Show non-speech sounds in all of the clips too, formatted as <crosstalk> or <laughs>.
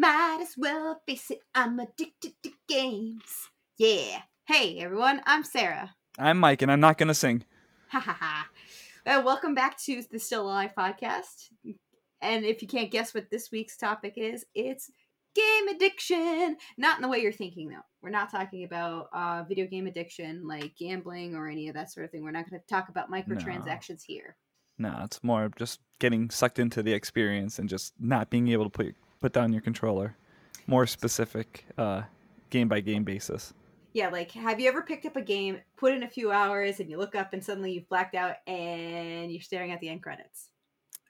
Might as well face it, I'm addicted to games. Yeah. Hey everyone, I'm Sarah. I'm Mike, and I'm not gonna sing. Ha ha ha. Well, welcome back to the Still Alive podcast. And if you can't guess what this week's topic is, it's game addiction. Not in the way you're thinking, though. We're not talking about uh, video game addiction like gambling or any of that sort of thing. We're not going to talk about microtransactions here. No, it's more just getting sucked into the experience and just not being able to put put down your controller. More specific, uh, game by game basis. Yeah, like have you ever picked up a game, put in a few hours, and you look up and suddenly you've blacked out and you're staring at the end credits?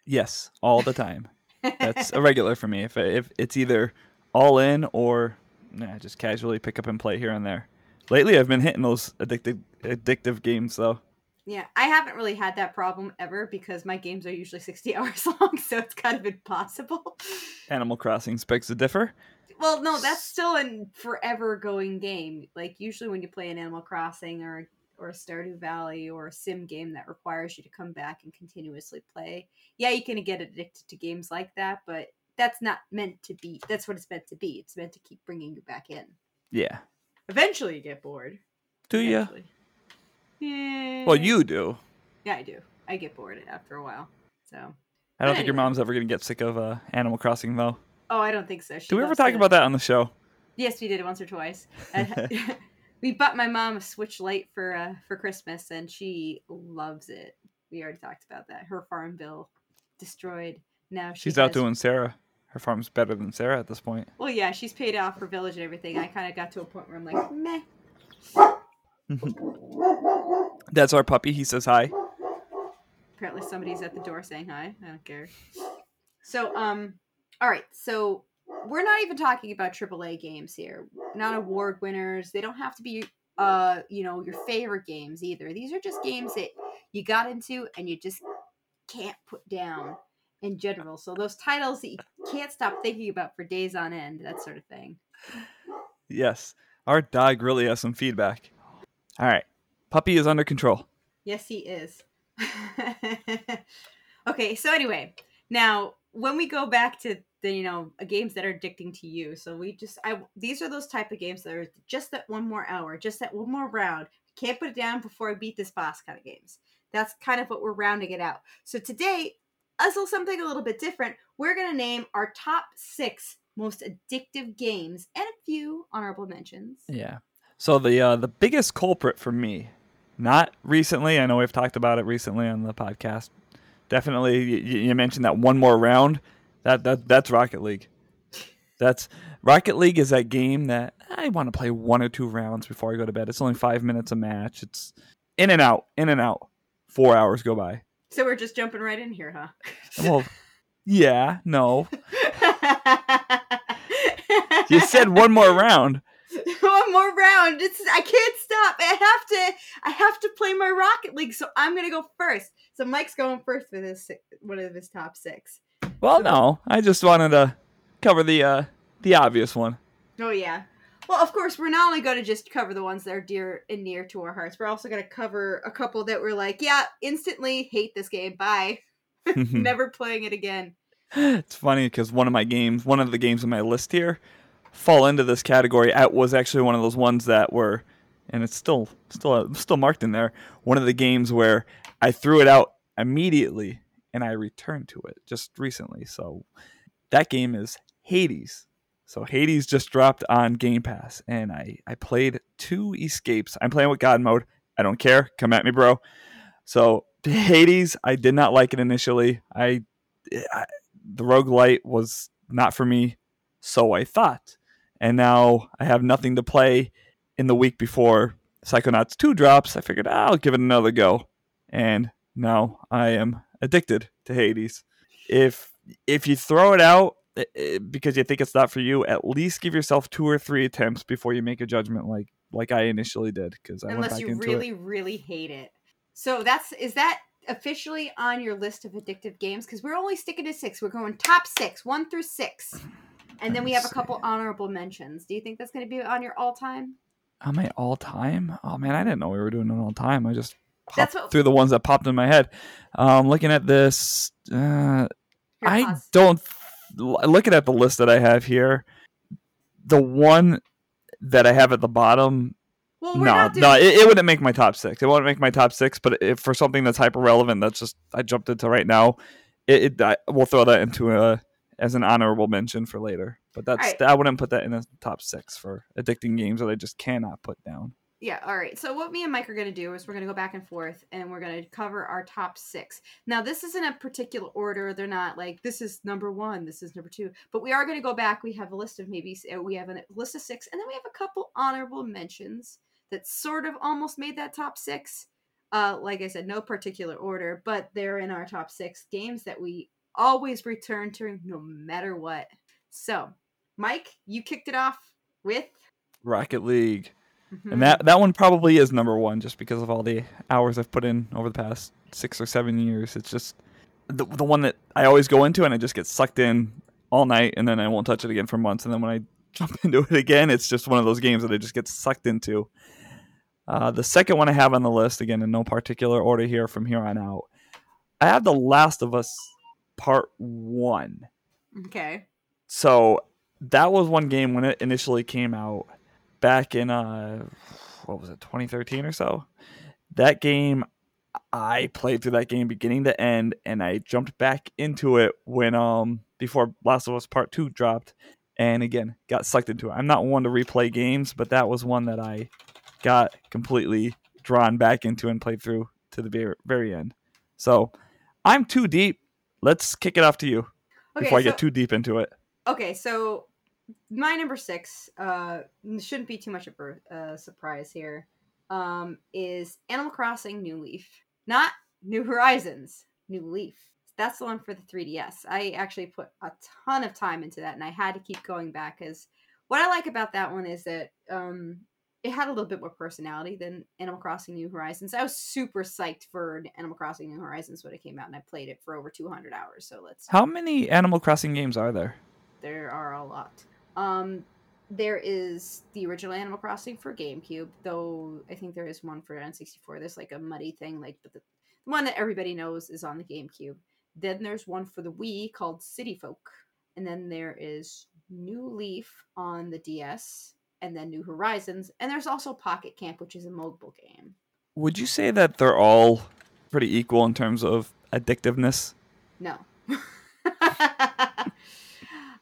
Yes, all the time. That's a regular for me. If if it's either all in or nah, just casually pick up and play here and there. Lately, I've been hitting those addictive addictive games though. Yeah, I haven't really had that problem ever because my games are usually 60 <laughs> hours long, so it's kind of impossible. Animal Crossing specs to differ. Well, no, that's still a forever going game. Like usually when you play an Animal Crossing or or a Stardew Valley or a sim game that requires you to come back and continuously play. Yeah, you can get addicted to games like that, but that's not meant to be. That's what it's meant to be. It's meant to keep bringing you back in. Yeah. Eventually, you get bored. Do you? Yeah. Well, you do. Yeah, I do. I get bored after a while. So. I don't But think your mom's ever gonna get sick of uh, Animal Crossing though. Oh, I don't think so. She Do we ever talk about that on the show? Yes, we did it once or twice. <laughs> <laughs> We bought my mom a Switch Lite for uh, for Christmas, and she loves it. We already talked about that. Her farm bill destroyed. Now she She's out has- doing Sarah. Her farm's better than Sarah at this point. Well, yeah, she's paid off her village and everything. I kind of got to a point where I'm like, meh. That's our puppy. He says hi. Apparently, somebody's at the door saying hi. I don't care. So, um, all right. So we're not even talking about AAA games here. Not award winners. They don't have to be, uh, you know, your favorite games either. These are just games that you got into and you just can't put down in general. So those titles that you can't stop thinking about for days on end, that sort of thing. Yes. Our dog really has some feedback. All right. Puppy is under control. Yes, he is. <laughs> okay, so anyway, now when we go back to the you know games that are addicting to you, so we just I these are those type of games that are just that one more hour, just that one more round. Can't put it down before I beat this boss kind of games. That's kind of what we're rounding it out. So today, us little something a little bit different. We're gonna name our top six most addictive games and a few honorable mentions. Yeah. So the uh, the biggest culprit for me, not recently. I know we've talked about it recently on the podcast. Definitely, you, you mentioned that one more round. That that that's Rocket League. That's Rocket League is that game that I want to play one or two rounds before I go to bed. It's only five minutes a match. It's in and out, in and out. Four hours go by. So we're just jumping right in here, huh? <laughs> Well, yeah, no. <laughs> You said one more round. <laughs> one more round. It's I can't stop. I have to. I have to play my Rocket League, so I'm gonna go first. So Mike's going first with his one of his top six. Well, no, I just wanted to cover the uh, the obvious one. Oh yeah. Well, of course, we're not only going to just cover the ones that are dear and near to our hearts. We're also going to cover a couple that we're like, yeah, instantly hate this game. Bye. <laughs> <laughs> Never playing it again. it's funny because one of my games, one of the games on my list here, fall into this category. It was actually one of those ones that were, and it's still still still marked in there. One of the games where I threw it out immediately and I returned to it just recently. So that game is Hades. So Hades just dropped on Game Pass, and I I played two escapes. I'm playing with God mode. I don't care. Come at me, bro. So Hades, I did not like it initially. I, I the light was not for me, so I thought. And now I have nothing to play in the week before Psychonauts 2 drops. I figured I'll give it another go. And now I am addicted to Hades. If if you throw it out eh, eh, because you think it's not for you, at least give yourself two or three attempts before you make a judgment like like I initially did because I went Unless back you into really, it. really hate it. So that's is that officially on your list of addictive games? Because we're only sticking to six. We're going top six, one through six, and then we have a couple honorable mentions. Do you think that's going to be on your all time? On my all time? Oh man, I didn't know we were doing an all time. I just popped what- through the ones that popped in my head. Um, looking at this, uh, I pause. don't looking at the list that I have here, the one that I have at the bottom Well, no, doing no, it, it wouldn't make my top six. It wouldn't make my top six. But if for something that's hyper relevant, that's just I jumped into right now. It, it I, we'll throw that into a as an honorable mention for later. But that's Alright. I wouldn't put that in the top six for addicting games that I just cannot put down. Yeah, all right. So what me and Mike are going to do is we're going to go back and forth and we're going to cover our top 6. Now, this isn't a particular order. They're not like this is number 1, this is number 2, but we are going to go back. We have a list of maybe we have a list of 6 and then we have a couple honorable mentions that sort of almost made that top 6. Uh like I said, no particular order, but they're in our top 6 games that we always return to no matter what. So, Mike, you kicked it off with Rocket League, Mhm. and that that one probably is number one just because of all the hours I've put in over the past six or seven years. It's just the the one that I always go into and I just get sucked in all night, and then I won't touch it again for months. And then when I <laughs> jump into it again, it's just one of those games that I just get sucked into. Uh, the second one I have on the list, again in no particular order here from here on out, I have The Last of Us Part One. Okay. So that was one game when it initially came out back in uh what was it 2013 or so. That game I played through that game beginning to end and I jumped back into it when um before Last of Us Part 2 dropped and again got sucked into it. I'm not one to replay games, but that was one that I got completely drawn back into and played through to the very, very end. So, I'm too deep. Let's kick it off to you Okay. before I so- get too deep into it. Okay, so my number six uh, shouldn't be too much of a uh, surprise here. Um, is Animal Crossing New Leaf, not New Horizons, New Leaf. That's the one for the 3DS. I actually put a ton of time into that, and I had to keep going back because what I like about that one is that um, it had a little bit more personality than Animal Crossing New Horizons. I was super psyched for Animal Crossing New Horizons when it came out, and I played it for over 200 hours. So let's How many Animal Crossing games are there? there are a lot. Um, there is the original Animal Crossing for GameCube, though I think there is one for N64. There's like a muddy thing, like but the, the one that everybody knows is on the GameCube. Then there's one for the Wii called City Folk, and then there is New Leaf on the DS, and then New Horizons, and there's also Pocket Camp, which is a mobile game. Would you say that they're all pretty equal in terms of addictiveness? No. <laughs>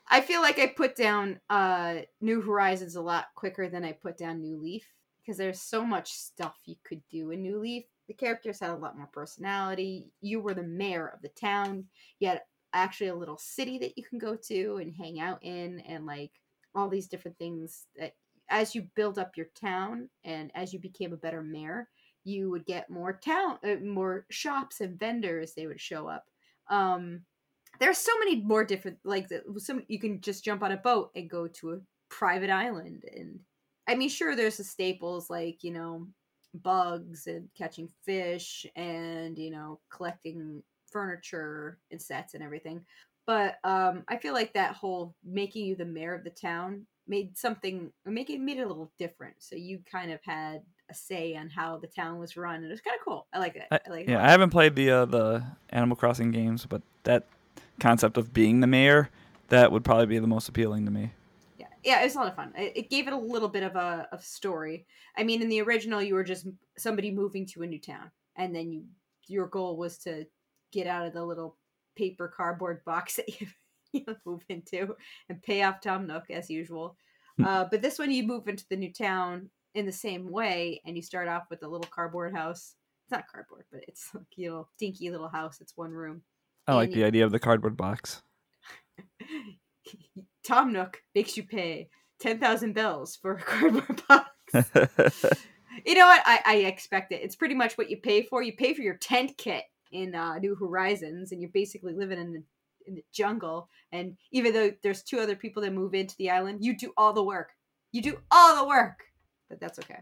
I feel like I put down uh New Horizons a lot quicker than I put down New Leaf because there's so much stuff you could do in New Leaf. The characters had a lot more personality. You were the mayor of the town. You had actually a little city that you can go to and hang out in and like all these different things that as you build up your town and as you became a better mayor, you would get more town uh, more shops and vendors they would show up. Um there are so many more different like some you can just jump on a boat and go to a private island and i mean sure there's the staples like you know bugs and catching fish and you know collecting furniture and sets and everything but um i feel like that whole making you the mayor of the town made something make it made it a little different. So you kind of had a say on how the town was run and it was kind of cool. I like it. I, like Yeah, lot. I haven't played the uh, the Animal Crossing games, but that concept of being the mayor that would probably be the most appealing to me. yeah yeah it was a lot of fun. It, it gave it a little bit of a of story. I mean in the original you were just somebody moving to a new town and then you your goal was to get out of the little paper cardboard box that you <laughs> move into and pay off tom nook as usual uh, but this one you move into the new town in the same way and you start off with a little cardboard house it's not cardboard but it's <laughs> like you know dinky little house it's one room I like And the idea of the cardboard box. <laughs> Tom Nook makes you pay ten thousand bells for a cardboard box. you know what? I, I expect it. It's pretty much what you pay for. You pay for your tent kit in uh, New Horizons, and you're basically living in the in the jungle. And even though there's two other people that move into the island, you do all the work. You do all the work, but that's okay.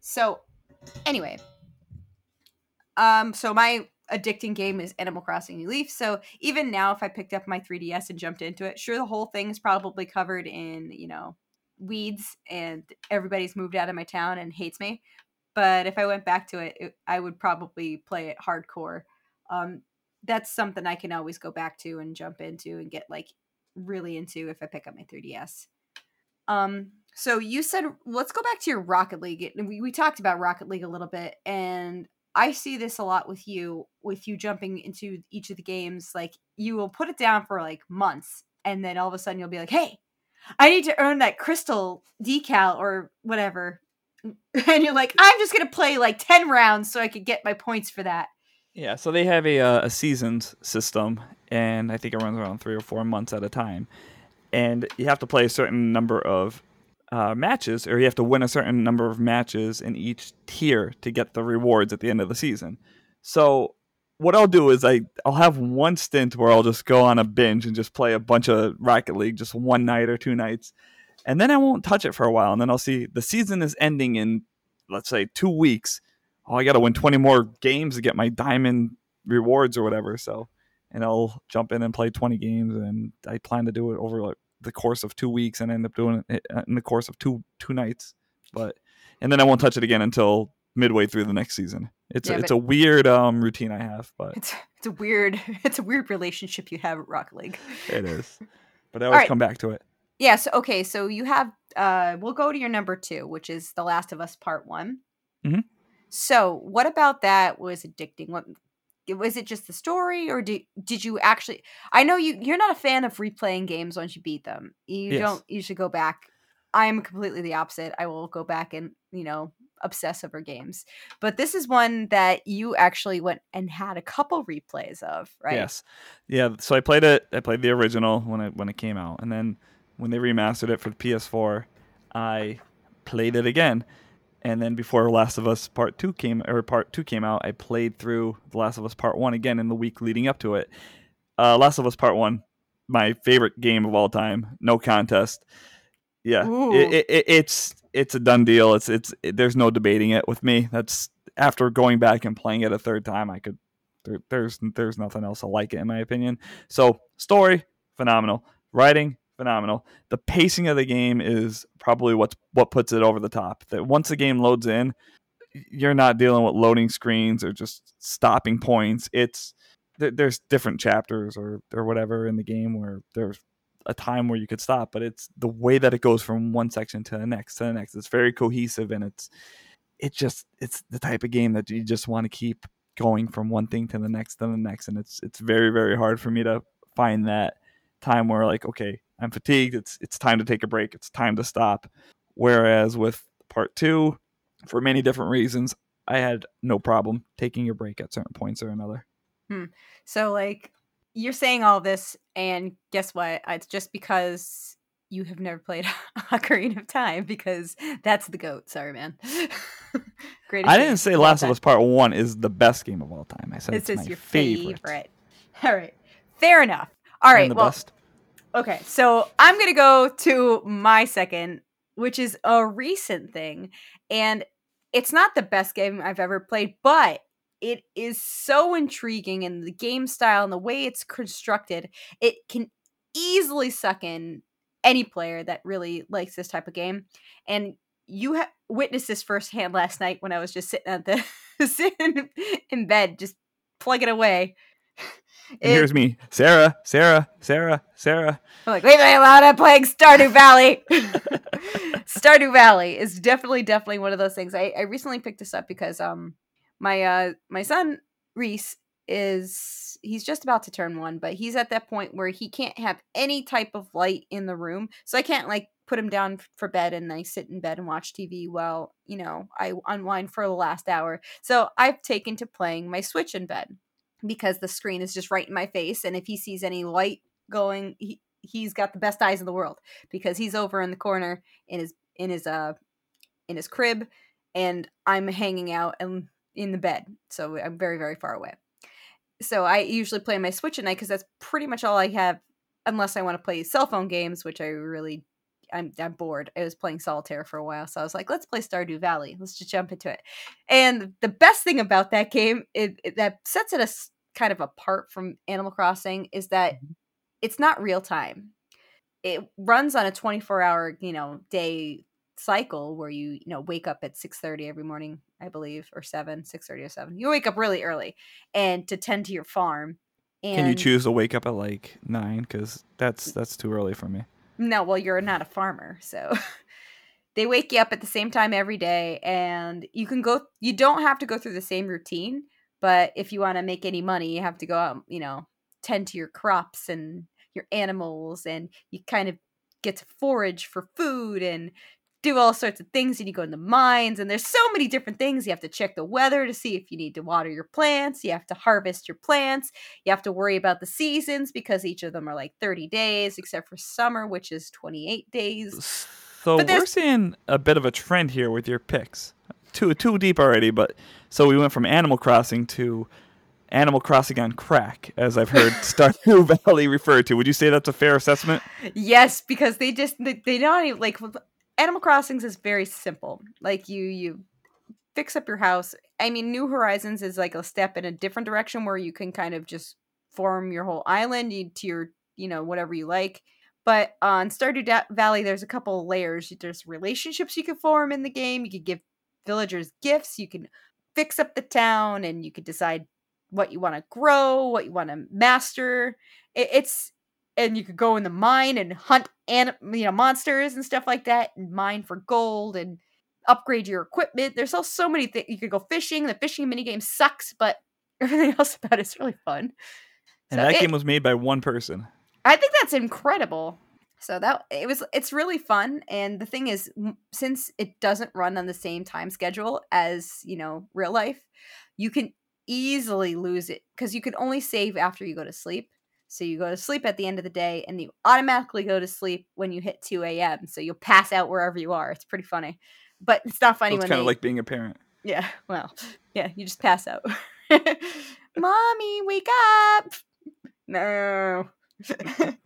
So, anyway, um, so my addicting game is Animal Crossing New Leaf. So even now, if I picked up my 3DS and jumped into it, sure, the whole thing is probably covered in, you know, weeds and everybody's moved out of my town and hates me. But if I went back to it, it I would probably play it hardcore. Um, that's something I can always go back to and jump into and get like really into if I pick up my 3DS. Um, so you said let's go back to your Rocket League. We, we talked about Rocket League a little bit, and I see this a lot with you, with you jumping into each of the games. Like you will put it down for like months, and then all of a sudden you'll be like, "Hey, I need to earn that crystal decal or whatever," <laughs> and you're like, "I'm just gonna play like ten rounds so I could get my points for that." Yeah, so they have a uh, a seasons system, and I think it runs around three or four months at a time, and you have to play a certain number of uh, matches, or you have to win a certain number of matches in each tier to get the rewards at the end of the season. So what I'll do is I I'll have one stint where I'll just go on a binge and just play a bunch of Rocket League just one night or two nights, and then I won't touch it for a while, and then I'll see the season is ending in let's say two weeks. Oh, I got to win twenty more games to get my diamond rewards or whatever. So, and I'll jump in and play twenty games, and I plan to do it over like the course of two weeks and end up doing it uh, in the course of two two nights. But and then I won't touch it again until midway through the next season. It's Yeah, a, it's a weird um routine I have, but It's it's a weird <laughs> it's a weird relationship you have at Rocket League. it is. <laughs> But I always right. come back to it. Yes. okay. So you have. Uh, we'll go to your number two, which is The Last of Us Part One. Mhm. So, what about that was addicting? What was it? Just the story, or did did you actually? I know you. You're not a fan of replaying games once you beat them. You Yes. don't you should go back. I am completely the opposite. I will go back and you know obsess over games. But this is one that you actually went and had a couple replays of, right? Yes. Yeah, so I played it I played the original when it when it came out and then when they remastered it for the PS4, I played it again. And then before Last of Us Part 2 came or Part 2 came out, I played through The Last of Us Part 1 again in the week leading up to it. Uh Last of Us Part 1, my favorite game of all time, no contest. Yeah. It, it, it, it's it's a done deal. It's it's it, there's no debating it with me. That's after going back and playing it a third time, I could there, there's there's nothing else I like it in my opinion. So story phenomenal, writing phenomenal. The pacing of the game is probably what's what puts it over the top. That once the game loads in, you're not dealing with loading screens or just stopping points. It's there, there's different chapters or or whatever in the game where there's a time where you could stop, but it's the way that it goes from one section to the next to the next. It's very cohesive and it's it just it's the type of game that you just want to keep going from one thing to the next to the next and it's it's very very hard for me to find that time where like okay i'm fatigued it's it's time to take a break it's time to stop whereas with part 2 for many different reasons i had no problem taking a break at certain points or another hmm. So like you're saying all this and guess what? Uh, it's just because you have never played <laughs> Ocarina of Time because that's the goat. Sorry, man. <laughs> Greatest i didn't say last of us part 1 is the best game of all time i said This it's is my your favorite, favorite. All right. Fair enough. All right, Well, best okay. So I'm going to go to my second, which is a recent thing. And it's not the best game I've ever played, but it is so intriguing and the game style and the way it's constructed, it can easily suck in any player that really likes this type of game. And you ha- witnessed this firsthand last night when I was just sitting at the <laughs> sitting in bed, just plugging away. And It- here's me sarah sarah sarah sarah I'm like, leave me alone. I'm playing Stardew Valley. <laughs> Stardew Valley is definitely, definitely one of those things. I, I recently picked this up because um my uh my son Reese is he's just about to turn one, but he's at that point where he can't have any type of light in the room. So I can't like put him down for bed and I sit in bed and watch TV while, you know, I unwind for the last hour. So I've taken to playing my Switch in bed because the screen is just right in my face and if he sees any light going he, he's got the best eyes in the world because he's over in the corner in his in his uh in his crib and I'm hanging out and in the bed. So I'm very very far away. So I usually play my Switch at night cuz that's pretty much all I have unless I want to play cell phone games which I really I'm, I'm bored. I was playing solitaire for a while, so I was like, "Let's play Stardew Valley. Let's just jump into it." And the best thing about that game, it, it- that sets it as kind of apart from Animal Crossing, is that mm-hmm. it's not real time. It runs on a 24 hour, you know, day cycle where you, you know, wake up at 6:30 every morning, I believe, or 7, 6:30 or 7. You wake up really early and to tend to your farm And Can you choose to wake up at like nine? Because that's that's too early for me. No, well, you're not a farmer, so <laughs> they wake you up at the same time every day, and you can go. You don't have to go through the same routine, but if you want to make any money, you have to go out, you know, tend to your crops and your animals, and you kind of get to forage for food and do all sorts of things and you go in the mines and there's so many different things you have to check the weather to see if you need to water your plants you have to harvest your plants you have to worry about the seasons because each of them are like 30 days except for summer which is 28 days So we're seeing a bit of a trend here with your picks. Too too deep already, but so we went from Animal Crossing to Animal Crossing on crack, as I've heard <laughs> Stardew Valley referred to. Would you say that's a fair assessment? yes because they just they, they don't even like animal crossings is very simple like you you fix up your house i mean new horizons is like a step in a different direction where you can kind of just form your whole island to your you know whatever you like but on stardew valley there's a couple layers there's relationships you can form in the game you could give villagers gifts you can fix up the town and you could decide what you want to grow what you want to master it, it's and you could go in the mine and hunt and you know monsters and stuff like that and mine for gold and upgrade your equipment there's also so many things you could go fishing the fishing minigame sucks but <laughs> everything else about it's really fun And So that it- game was made by one person. I think that's incredible. So that it was it's really fun and the thing is since it doesn't run on the same time schedule as, you know, real life, you can easily lose it cuz you can only save after you go to sleep. So you go to sleep at the end of the day and you automatically go to sleep when you hit 2 a.m. So you'll pass out wherever you are. It's pretty funny. But it's not funny So it's when kind of like being a parent. yeah, well, <laughs> yeah, you just pass out. <laughs> Mommy, wake up. No. <laughs>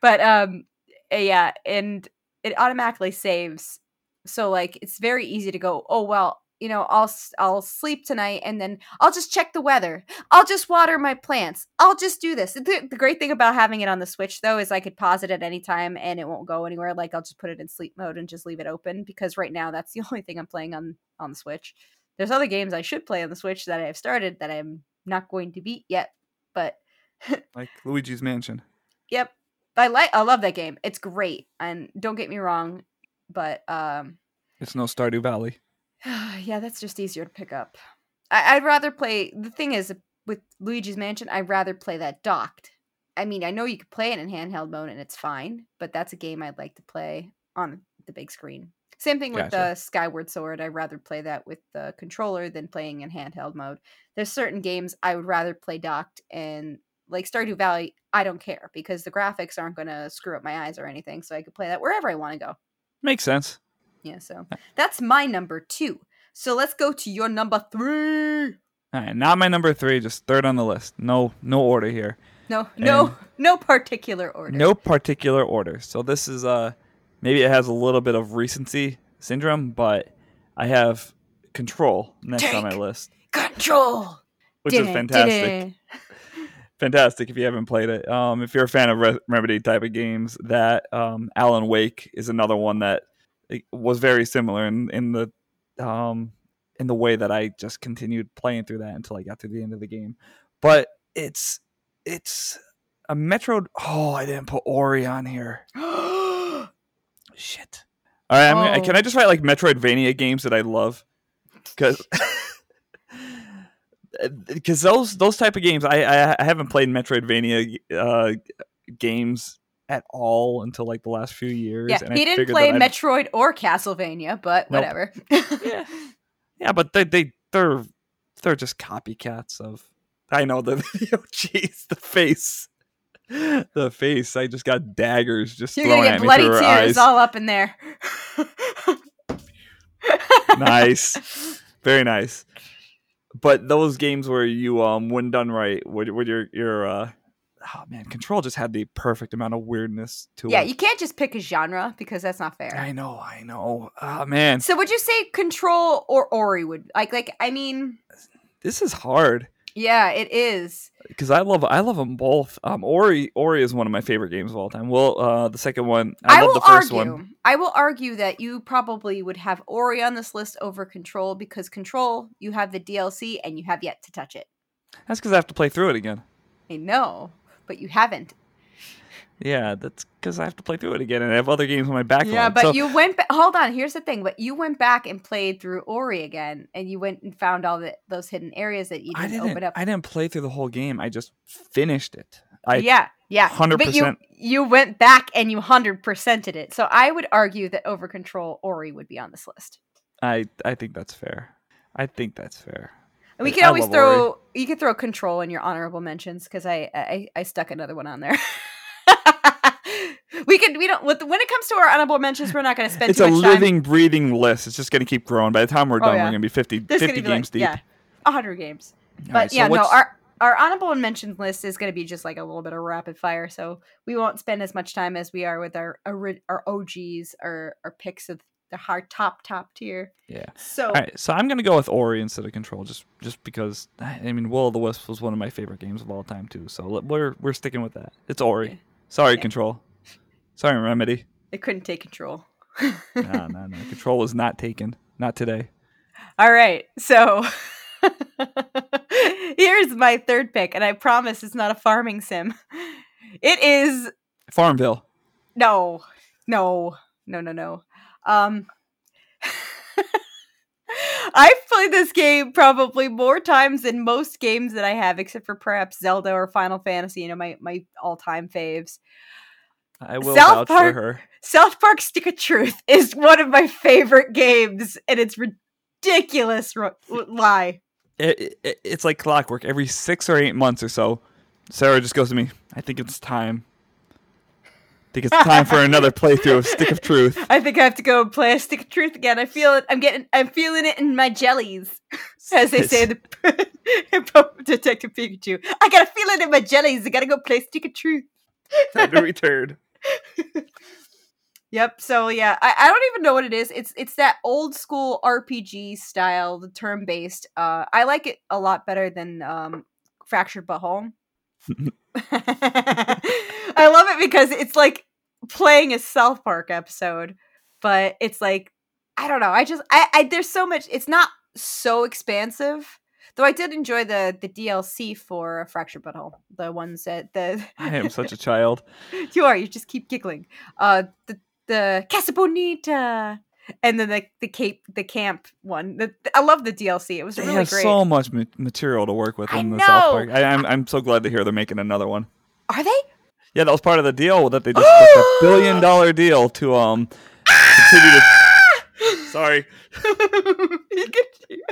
but um uh, yeah, and it automatically saves. So like it's very easy to go, "Oh, well, you know, I'll I'll sleep tonight and then I'll just check the weather. I'll just water my plants. I'll just do this." The, the great thing about having it on the Switch though is I could pause it at any time and it won't go anywhere. Like I'll just put it in sleep mode and just leave it open because right now that's the <laughs> only thing I'm playing on on the Switch. There's other games I should play on the Switch that I have started that I'm not going to beat yet, but <laughs> Like Luigi's Mansion. yep, I like I love that game. It's great, and don't get me wrong, but um, It's no Stardew Valley. <sighs> yeah, that's just easier to pick up. I, I'd rather play. The thing is, uh, with Luigi's Mansion, I'd rather play that docked. I mean, I know you could play it in handheld mode and it's fine, but that's a game I'd like to play on the big screen. Same thing with Gotcha. the Skyward Sword. I'd rather play that with the controller than playing in handheld mode. There's certain games I would rather play docked, and like Stardew Valley, I don't care because the graphics aren't going to screw up my eyes or anything, so I could play that wherever I want to go. Makes sense. Yeah, so that's my number two. So let's go to your number three. All right, not my number three, just third on the list. No, no order here. No, no, And- no particular order. No particular order. So this is uh maybe it has a little bit of recency syndrome, but I have Control next on my list, Control. which is Didn't- fantastic. <laughs> Fantastic if you haven't played it. Um, if you're a fan of Re- Remedy type of games, that um, Alan Wake is another one that was very similar in in the um in the way that I just continued playing through that until I got to the end of the game. But it's it's a Metro. Oh, I didn't put Ori on here. <gasps> Shit. All right, I'm gonna, can Oh. I just write like Metroidvania games that I love? Because because <laughs> those those type of games, I I, I haven't played Metroidvania uh, games at all until like the last few years. yeah, and I he didn't play Metroid or Castlevania, but Nope. whatever. <laughs> Yeah. Yeah, but they they they're they're just copycats of. I know the <laughs> video. Jeez, the face, the face. I just got daggers just You're thrown gonna at get me bloody through her tears eyes. all up in there. nice, <laughs> very nice. But those games where you um, when done right, would would your your uh, oh man, Control just had the perfect amount of weirdness to yeah, it. Yeah, you can't just pick a genre because that's not fair. I know, I know. Oh man, So would you say Control or Ori would like like I mean, this is hard. yeah, it is. because I love I love them both. Um, Ori Ori is one of my favorite games of all time. Well, uh, the second one I, I, love will the first argue. one. I will argue that you probably would have Ori on this list over Control because Control, you have the DLC and you have yet to touch it. That's because I have to play through it again. I know, but you haven't. Yeah, that's because I have to play through it again, and I have other games on my backlog. Yeah, but so, you went. Ba- hold on. Here's the thing. But you went back and played through Ori again, and you went and found all the those hidden areas that you didn't, didn't. open up. I didn't play through the whole game. I just finished it. I yeah, yeah. But you 100%. you went back and you hundred percented it. So I would argue that Over Control Ori would be on this list. I I think that's fair. I think that's fair. And we could I always throw you could throw Control in your honorable mentions because I, I I stuck another one on there. <laughs> we could we don't when it comes to our honorable mentions, we're not going to spend It's too a much time. living, breathing list. It's just going to keep growing. By the time we're Oh, done, yeah. we're going to be 50, 50 gonna like- games deep. Yeah, hundred games. All But right, so yeah, no, our our honorable mentions list is going to be just like a little bit of rapid fire, so we won't spend as much time as we are with our ori- our OGs, our our picks of the hard top top tier. yeah. So All right, so I'm to go with Ori instead of Control, just just because. I mean, Will of the Wisp was one of my favorite games of all time too. So we're we're sticking with that. It's Ori. Okay. Sorry, Okay. Control. Sorry, Remedy. they couldn't take control. No, no, no. Control was not taken. Not today. All right, so <laughs> here's my third pick, and I promise it's not a farming sim. It is Farmville. no, no, no, no, no. Um, <laughs> I've played this game probably more times than most games that I have, except for perhaps Zelda or Final Fantasy. You know, my my all time faves. I will South vouch Park- for her. South Park Stick of Truth <laughs> is one of my favorite games, and it's ridiculous. ro- Lie. It, it, it's like clockwork. Every six or eight months or so, Sarah just goes to me. I think it's time. I think it's time for another playthrough of Stick of <laughs> Truth. I think I have to go and play a Stick of Truth again. I feel it. I'm getting. I'm feeling it in my jellies, as they say in the <laughs> in Detective Pikachu. I got a feeling in my jellies. I gotta go play Stick of Truth. Time to return. <laughs> Yep. So yeah, I, I don't even know what it is. It's it's that old school RPG style, the turn based. Uh, I like it a lot better than um, Fractured But Whole. <laughs> I love it because it's like playing a South Park episode, but it's like I don't know. I just I, I there's so much. It's not so expansive. Though I did enjoy the the DLC for Fractured But Whole, the ones that the I am such a <laughs> child. you are. You just keep giggling. Uh, the the Casa Bonita, and then the the cape the camp one. The, I love the DLC. It was They really have great. so much ma- material to work with I in the. South Park. I, I'm I'm so glad to hear they're making another one. Are they? Yeah, that was part of the deal that they <gasps> just took a billion dollar deal to um continue to. <laughs> Sorry, <laughs> <laughs>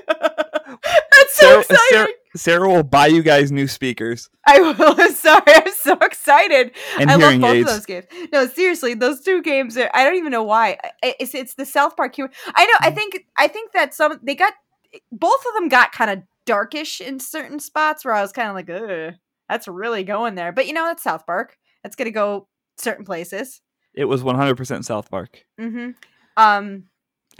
That's so Sarah, exciting. Sarah, Sarah will buy you guys new speakers I will. <laughs> I'm sorry. I'm so excited. and I love both aids. of those games. No, seriously, those two games. Are, I don't even know why. It's it's the South Park humor. I know. Mm. I think I think that some they got both of them got kind of darkish in certain spots where I was kind of like, ugh, that's really going there. But you know, that's South Park. That's gonna go certain places. It was 100% South Park. Mm-hmm. Um.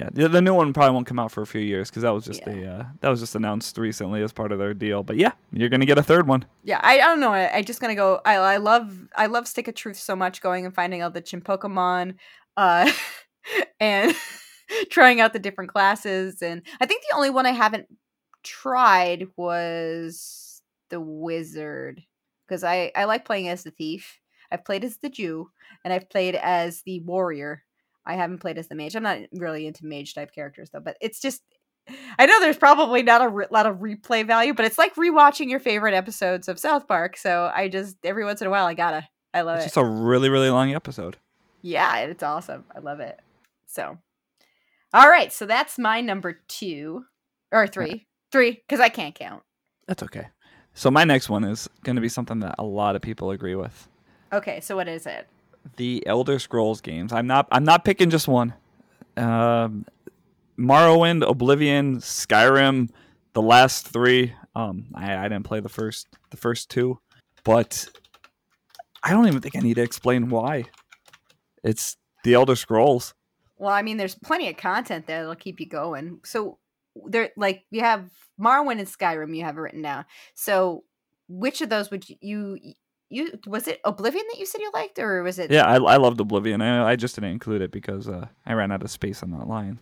Yeah, the, the new one probably won't come out for a few years because that was just Yeah. a uh, that was just announced recently as part of their deal. But yeah, you're gonna get a third one. Yeah, I, I don't know. I, I just gonna go. I I love I love Stick of Truth so much. Going and finding all the Chinpokomon, uh, <laughs> and <laughs> trying out the different classes. And I think the only one I haven't tried was the Wizard because I I like playing as the thief. I've played as the Jew and I've played as the warrior. I haven't played as the mage. I'm not really into mage type characters though, but it's just I know there's probably not a re- lot of replay value, but it's like rewatching your favorite episodes of South Park. So I just every once in a while I gotta. I love It's it. It's just a really really long episode. yeah, it's awesome. I love it. So, all right, so that's my number two or three, three because I can't count. That's okay. So my next one is gonna be something that a lot of people agree with. Okay, so what is it? The Elder Scrolls games. I'm not I'm not picking just one. Um, Morrowind, Oblivion, Skyrim, the last three. Um, I, I didn't play the first the first two, but I don't even think I need to explain why. It's the Elder Scrolls. Well, I mean, there's plenty of content there that'll keep you going. So there, like, you have Morrowind and Skyrim. You have it written down. So which of those would you? You was it Oblivion that you said you liked, or was it? Yeah, I, I loved Oblivion. I, I just didn't include it because uh, I ran out of space on that line.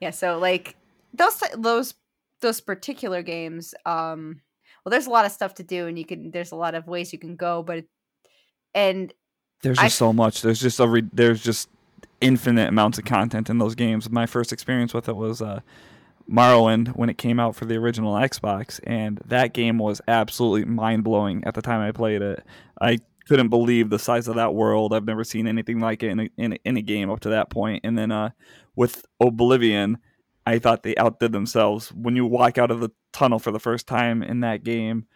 Yeah, so like those those those particular games, um, well, there's a lot of stuff to do, and you can there's a lot of ways you can go, but it, and There's I- just so much. There's just a re- there's just infinite amounts of content in those games. My first experience with it was uh, Morrowind when it came out for the original Xbox, and that game was absolutely mind blowing at the time I played it. I couldn't believe the size of that world. I've never seen anything like it in a, in a, in a game up to that point. And then uh, with Oblivion, I thought they outdid themselves. When you walk out of the tunnel for the first time in that game,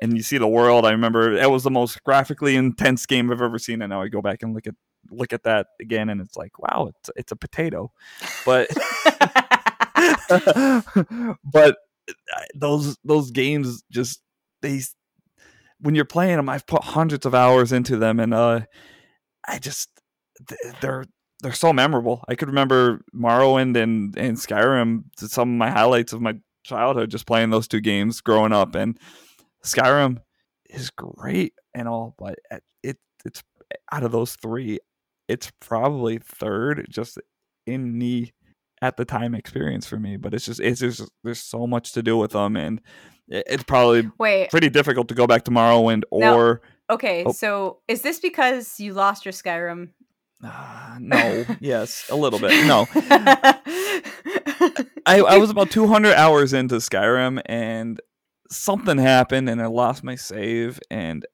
and you see the world. I remember that was the most graphically intense game I've ever seen, and now I go back and look at look at that again, and it's like, wow, it's it's a potato, but <laughs> <laughs> but uh, those those games just they when you're playing them, I've put hundreds of hours into them, and uh, I just they're they're so memorable. I could remember Morrowind and and Skyrim, some of my highlights of my childhood, just playing those two games growing up, and Skyrim is great and all, but it it's out of those three, it's probably third just in the at the time experience for me. But it's just it's just there's so much to do with them, and it's probably wait, pretty difficult to go back to Morrowind Now- or okay, Oh. so is this because you lost your Skyrim? uh, no, yes, a little bit. No, <laughs> I, I was about 200 hours into Skyrim and something happened and I lost my save and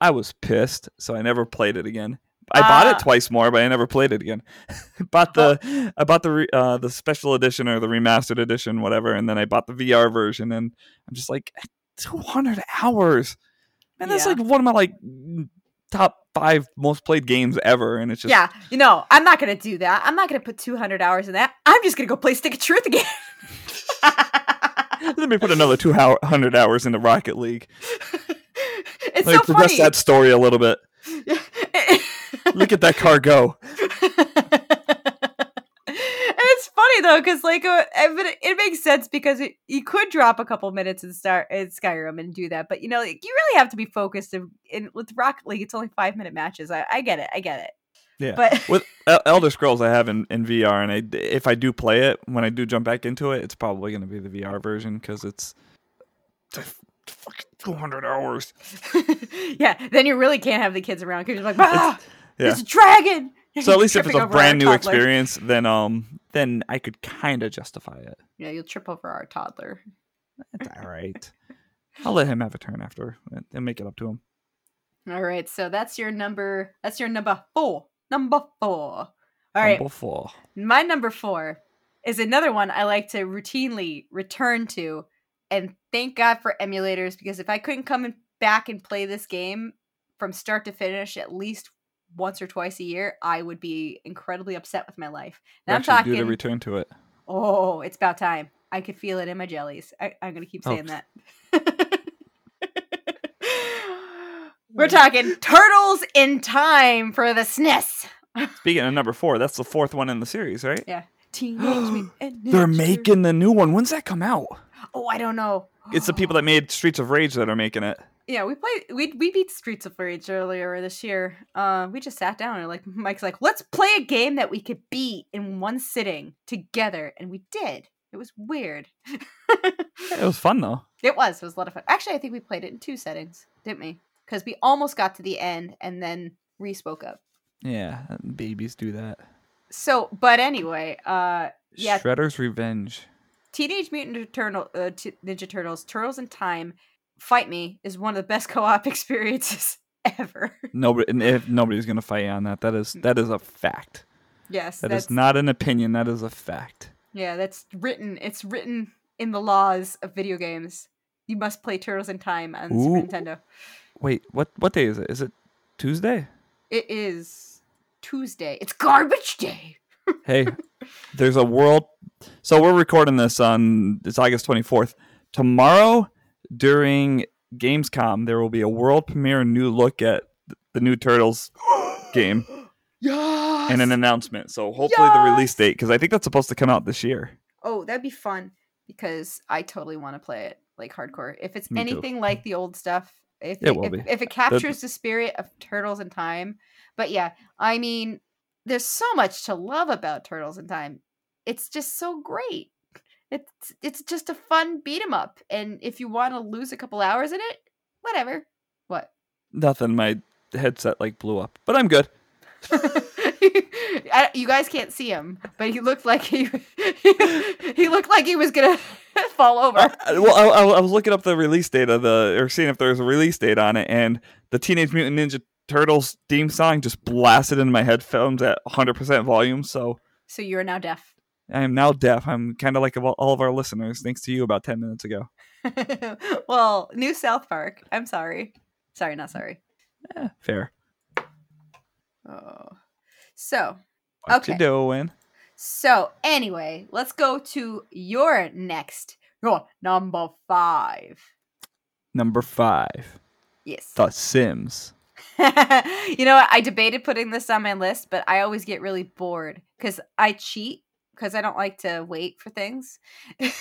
I was pissed, so I never played it again. I bought Ah. it twice more, but I never played it again. <laughs> bought the I bought the re, uh, the special edition or the remastered edition, whatever, and then I bought the VR version, and I'm just like 200 hours, and that's Yeah. like one of my like top five most played games ever, and it's just yeah, you know, I'm not gonna do that. I'm not gonna put 200 hours in that. I'm just gonna go play Stick of Truth again. <laughs> Let me put another 200 hours into Rocket League. <laughs> it's Let me so progress funny. that story a little bit. Look at that car go. <laughs> and it's funny though, because like, uh, it, it makes sense because it, you could drop a couple minutes in start in Skyrim and do that, but you know, like, you really have to be focused. In, in with Rocket League, it's only five minute matches. I, I get it, I get it. Yeah. But <laughs> With Elder Scrolls, I have in, in VR, and I, if I do play it, when I do jump back into it, it's probably going to be the VR version because it's, it's fucking 200 hours. <laughs> yeah, then you really can't have the kids around because you're like, ah, yeah. it's a dragon. So at least if it's a brand new toddler. experience, then um, then I could kind of justify it. Yeah, you'll trip over our toddler. It's all right. I'll let him have a turn after and- and make it up to him. All right, so that's your number. That's your number four. Number four. All right, Number four. my number four is another one I like to routinely return to, and thank God for emulators because if I couldn't come back and play this game from start to finish at least once or twice a year, I would be incredibly upset with my life. And I'm talking do the return to it. Oh, it's about time. I could feel it in my jellies. I, I'm going to keep Oh. saying that. <laughs> We're talking Turtles in Time for the SNES. Speaking of number four, that's the fourth one in the series, right? Yeah. <gasps> Teenage Mutant They're making the new one. When's that come out? Oh, I don't know. It's the people that made Streets of Rage that are making it. Yeah, we played. We we beat Streets of Rage earlier this year. Uh, we just sat down and like <laughs> Mike's like, let's play a game that we could beat in one sitting together, and we did. It was weird. It was fun though. <laughs> It was. It was a lot of fun. Actually, I think we played it in two settings, didn't we? Because we almost got to the end and then Reese spoke up. Yeah, babies do that. So, but anyway, uh, yeah, Shredder's Revenge. Teenage Mutant Turtle, uh, T- Ninja Turtles, Turtles in Time, Fight Me is one of the best <laughs> co-op experiences <laughs> ever. Nobody, nobody's gonna fight you on that, that is that is a fact. yes, that's not an opinion. That is a fact. yeah, that's written. It's written in the laws of video games. You must play Turtles in Time on Ooh. Super Nintendo. Wait, what what day is it? Is it Tuesday? It is Tuesday. It's garbage day. <laughs> Hey, there's a world. So we're recording this on it's August 24th. Tomorrow during Gamescom, there will be a world premiere new look at the new Turtles <gasps> game Yes. and an announcement. So hopefully the release date because I think that's supposed to come out this year. Oh, that'd be fun because I totally want to play it like hardcore. If it's Me too. anything like the old stuff, if It it, will if, be. if it captures the spirit of Turtles in Time. But yeah, I mean, there's so much to love about Turtles in Time. It's just so great. It's it's just a fun beat 'em up, and if you want to lose a couple hours in it, whatever. What? Nothing. My headset like blew up, but I'm good. <laughs> I, you guys can't see him, but he looked like he <laughs> he looked like he was gonna <laughs> fall over. Well, I, I, I was looking up the release date of the, or seeing if there was a release date on it, and the Teenage Mutant Ninja Turtles theme song just blasted into my headphones at 100% volume. So So you are now deaf. I am now deaf. I'm kind of like all all of our listeners, thanks to you about 10 minutes ago. <laughs> well, new South Park. I'm sorry. Sorry, not sorry. Eh, fair. Oh. So, What Okay. you doing? so anyway, let's go to your next. Your number five. Number five, Yes. The Sims. <laughs> you know what? I debated putting this on my list, but I always get really bored because I cheat because I don't like to wait for things.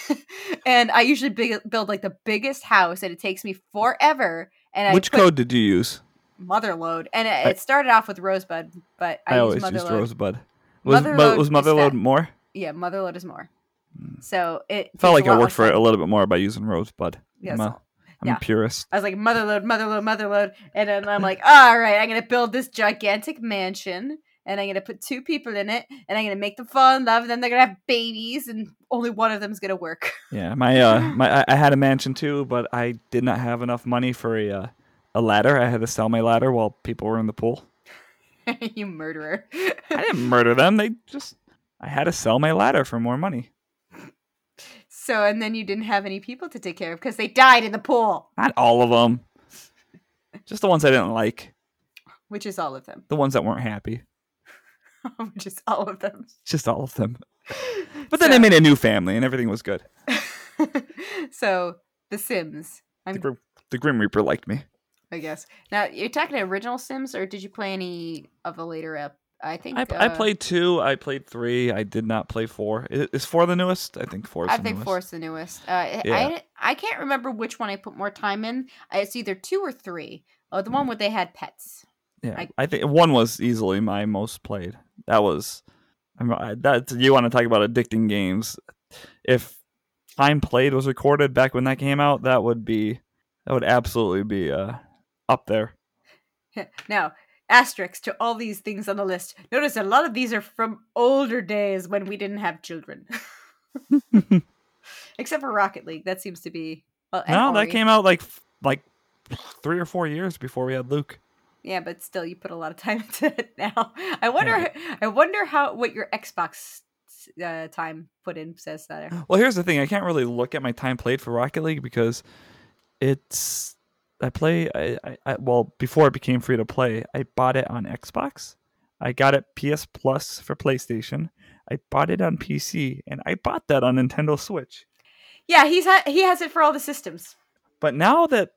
<laughs> and I usually big, build like the biggest house, and it takes me forever. And Which code did you use? Motherlode, and it, I- it started off with Rosebud, but I, I, use always used Rosebud. Was, Motherlode was Motherlode more? Yeah, Motherlode is more. Hmm. So it Felt like I worked for it a little bit more by using Rosebud. Yeah, I'm, so- a, I'm yeah. a purist. I was like, motherlode, motherlode, motherlode. And then I'm like, all right, I'm going to build this gigantic mansion and I'm going to put two people in it and I'm going to make them fall in love and then they're going to have babies and only one of them's going to work. <laughs> Yeah, my uh, my I- I had a mansion too, but I did not have enough money for a uh, a ladder. I had to sell my ladder while people were in the pool. you murderer. I didn't murder them. They just I had to sell my ladder for more money. So, and then you didn't have any people to take care of because they died in the pool, Not all of them. Just the ones I didn't like. which is all of them. The ones that weren't happy. <laughs> which is all of them. Just all of them. <laughs> But then I made a new family and everything was good. <laughs> so, The Sims. The, Grim, the Grim Reaper liked me. I guess. Now, you're talking original Sims or did you play any of the later ep? I think I, I uh, played two. I played three. I did not play four. I- Is four the newest? I think four. Is I think newest. four's the newest. Uh, I- Yeah. I I can't remember which one I put more time in. Uh, It's either two or three. Oh, the one where they had pets. Yeah, I- I, think one was easily my most played. That was, I'm, that you want to talk about addicting games. If time played was recorded back when that came out, that would be, that would absolutely be uh up there. <laughs> now, asterisks to all these things on the list. Notice a lot of these are from older days when we didn't have children. <laughs> Except for Rocket League, that seems to be. Well, no, that came out like like three or four years before we had Luke. Yeah, but still, you put a lot of time <laughs> into it now. I wonder. I wonder how what your Xbox uh, time put in says that. Well, here's the thing: I can't really look at my time played for Rocket League because it's I play. I, I, I well before it became free to play, I bought it on Xbox. I got it PS Plus for PlayStation. I bought it on PC, and I bought that on Nintendo Switch. Yeah, he's ha- he has it for all the systems. But now that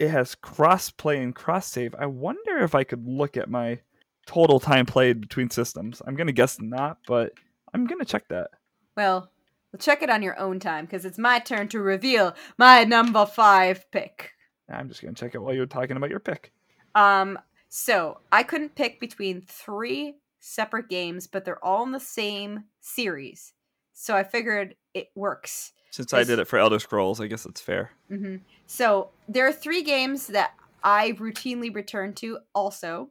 it has cross play and cross save, I wonder if I could look at my total time played between systems. I'm gonna guess not, but I'm gonna check that. Well, we'll check it on your own time because it's my turn to reveal my number five pick. I'm just gonna check it while you're talking about your pick. Um, so I couldn't pick between three separate games, but they're all in the same series. So I figured it works. Since I did it for Elder Scrolls, I guess it's fair. hmm So there are three games that I routinely return to also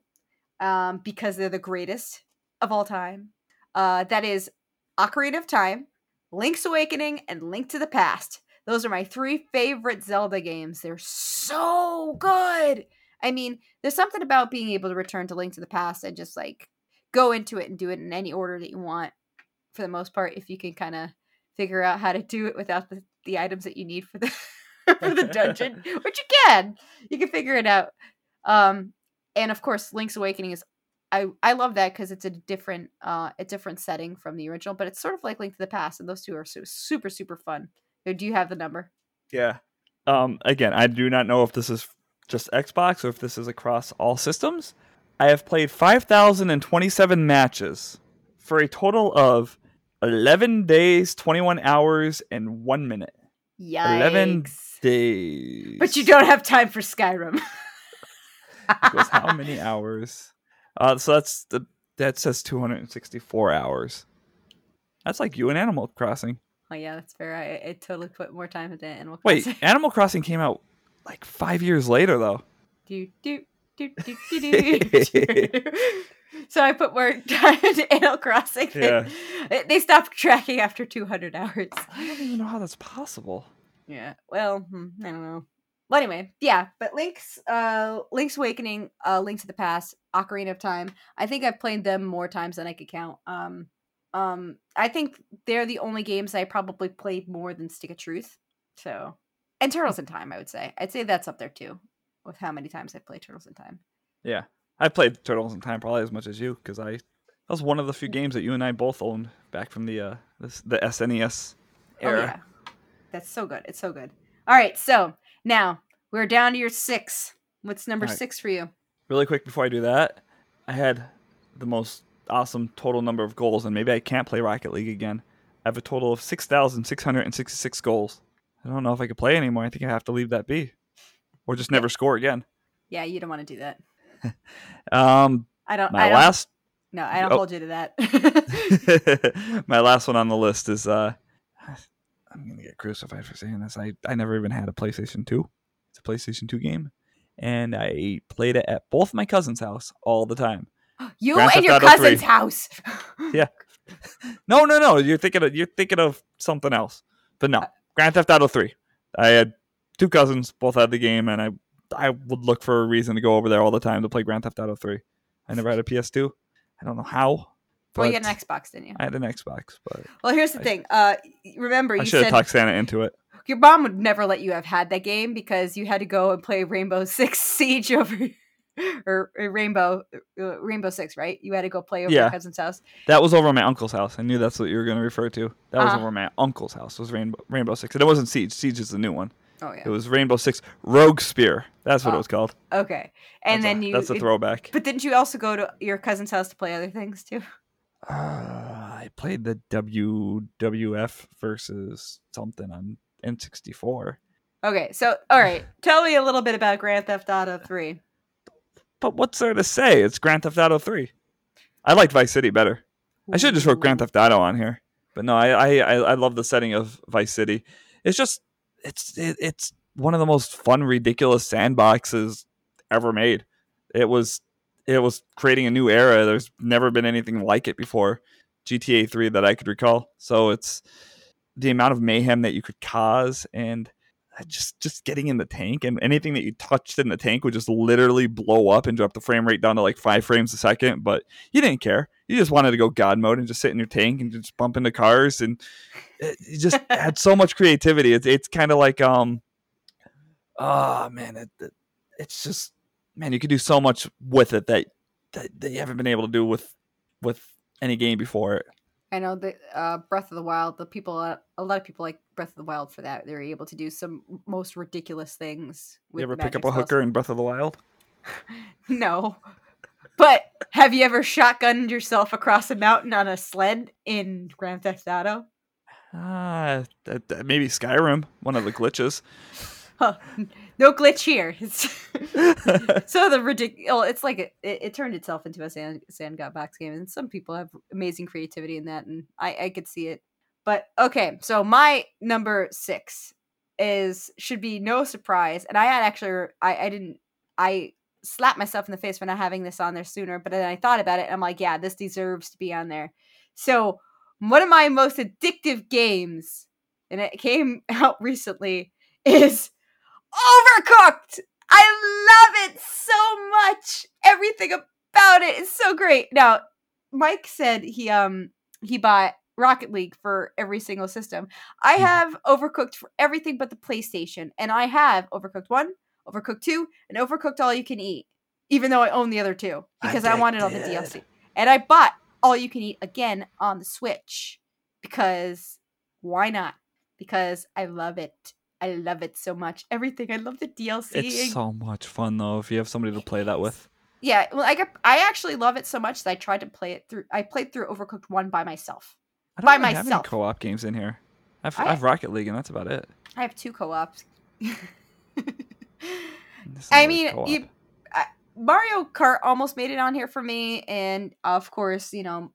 um, because they're the greatest of all time. Uh, that is Ocarina of Time, Link's Awakening, and Link to the Past. Those are my three favorite Zelda games. They're so good. I mean, there's something about being able to return to Link to the Past and just like go into it and do it in any order that you want for the most part if you can kind of figure out how to do it without the, the items that you need for the <laughs> for the dungeon, <laughs> which you can. You can figure it out. Um, and of course, Link's Awakening is I I love that because it's a different uh a different setting from the original, but it's sort of like Link to the Past, and those two are so, super super fun. So do you have the number? Yeah. Um, again, I do not know if this is just Xbox or if this is across all systems. I have played 5,027 matches for a total of 11 days, 21 hours, and 1 minute. Yikes! 11 days. But you don't have time for Skyrim. <laughs> Equals how many hours? Uh, so that's the that says 264 hours. That's like you and Animal Crossing. Oh yeah, that's fair. I, I totally put more time into Animal Crossing. Wait, <laughs> Animal Crossing came out like five years later, though. do, do, do, do, do, do. <laughs> so I put more time into Animal Crossing. than- <laughs> They- stopped tracking after 200 hours. I don't even know how that's possible. Yeah. Well, hmm, I don't know. Well, anyway, yeah. But Link's, uh, Link's Awakening, uh, Link to the Past, Ocarina of Time. I think I've played them more times than I could count. Um, um, I think they're the only games I probably played more than Stick of Truth. So, and Turtles in Time, I would say. I'd say that's up there too, with how many times I played Turtles in Time. Yeah, I played Turtles in Time probably as much as you because I that was one of the few games that you and I both owned back from the uh this, the SNES Oh era. yeah, that's so good. It's so good. All right, so now we're down to your six. What's number right. six for you? Really quick before I do that, I had the most awesome total number of goals, and maybe I can't play Rocket League again. I have a total of six thousand six hundred and sixty-six goals. I don't know if I could play anymore. I think I have to leave that be, or just never score again. Yeah, you don't want to do that. <laughs> Um, I don't. my I don't, last No, I don't Oh. hold you to that. <laughs> my last one on the list is uh I'm gonna get crucified for saying this. I, I never even had a PlayStation 2. It's a PlayStation 2 game. And I played it at both my cousin's house all the time. <gasps> you Grand and your cousin's 3. house. <laughs> Yeah. <laughs> No, no, no. You're thinking of you're thinking of something else. But Uh, no. Grand Theft Auto 3. I had two cousins, both had the game, and I I would look for a reason to go over there all the time to play Grand Theft Auto 3. I never had a PS2. I don't know how. well, you had an Xbox, didn't you? I had an Xbox, but Well, here's the I- thing. Uh, remember I you should have talked Santa into it. your mom would never let you have had that game because you had to go and play Rainbow Six <laughs> Siege over, <laughs> or, or Rainbow uh, Rainbow Six, right? You had to go play over Yeah. your cousin's house. That was over at my uncle's house. I knew that's what you were going to refer to. That was Uh-huh. over my uncle's house. Was Rainbow Rainbow Six, and it wasn't Siege. Siege is the new one. Oh yeah. It was Rainbow Six Rogue Spear. That's what Oh. it was called. Okay. And That's a- then you. That's a throwback. But didn't you also go to your cousin's house to play other things too? Uh, I played the WWF versus something on N64. Okay, so all right, tell me a little bit about Grand Theft Auto Three. But what's there to say? It's Grand Theft Auto 3. I liked Vice City better. I should just wrote Grand Theft Auto on here. But no, I I, I I love the setting of Vice City. It's just it's it, it's one of the most fun, ridiculous sandboxes ever made. It was it was creating a new era. There's never been anything like it before. GTA 3 that I could recall. So it's the amount of mayhem that you could cause and just just getting in the tank and anything that you touched in the tank would just literally blow up and drop the frame rate down to like five frames a second. But you didn't care. You just wanted to go God mode and just sit in your tank and just bump into cars and it, just <laughs> had so much creativity. It's it's kind of like um, oh man, it, it, it's just man, you could do so much with it that, that that you haven't been able to do with with any game before it. I know that uh, Breath of the Wild. The people, uh, a lot of people like Breath of the Wild for that. They're able to do some most ridiculous things. With You ever pick up a hooker in Breath of the Wild? <laughs> No, but have you ever shotgunned yourself across a mountain on a sled in Grand Theft Auto? Ah, maybe Skyrim, one of the glitches. Huh. No glitch here. It's <laughs> so the ridiculous. It's like it, it, it turned itself into a sand sandbox game, and some people have amazing creativity in that, and I I could see it. But okay, so my number six is should be no surprise, and I had actually I I didn't I slapped myself in the face for not having this on there sooner, but then I thought about it, and I'm like, yeah, this deserves to be on there. So one of my most addictive games, and it came <laughs> out recently, is Overcooked. I love it so much. Everything about it is so great. Now, Mike said he um he bought Rocket League for every single system. I Mhm. have Overcooked for everything but the PlayStation, and I have Overcooked 1, Overcooked 2, and Overcooked All You Can Eat, even though I own the other two because I wanted all the DLC. And I bought All You Can Eat again on the Switch because why not? Because I love it. I love it so much. Everything. I love the DLC. It's so much fun though if you have somebody to play that with. yeah, well, I got, I actually love it so much that I tried to play it through. I played through Overcooked one by myself. I don't By really have any co-op games in here. I've, I- I have Rocket League and that's about it. I have two co-ops. <laughs> I mean, co-op. you, I, Mario Kart almost made it on here for me, and of course, you know,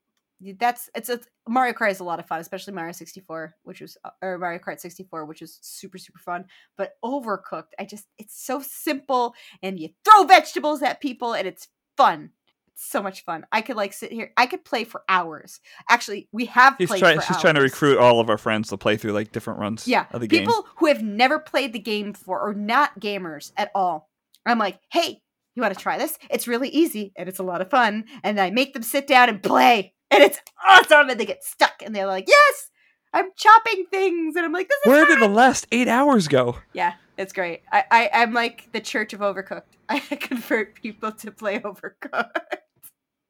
that's it's a Mario Kart is a lot of fun, especially Mario 64, which was uh, or Mario Kart 64, which is super super fun. But Overcooked, I just it's so simple, and you throw vegetables at people, and it's fun. It's so much fun. I could like sit here. I could play for hours. Actually, we have. He's trying. She's trying to recruit all of our friends to play through like different runs. Yeah, of the game. people who have never played the game before or not gamers at all. I'm like, hey, you want to try this? It's really easy and it's a lot of fun. And I make them sit down and play, and it's awesome. And they get stuck, and they're like, yes, I'm chopping things, and I'm like, this is Where fun. did the last eight hours go? yeah, it's great. I, I I'm like the Church of Overcooked. <laughs> I convert people to play Overcooked.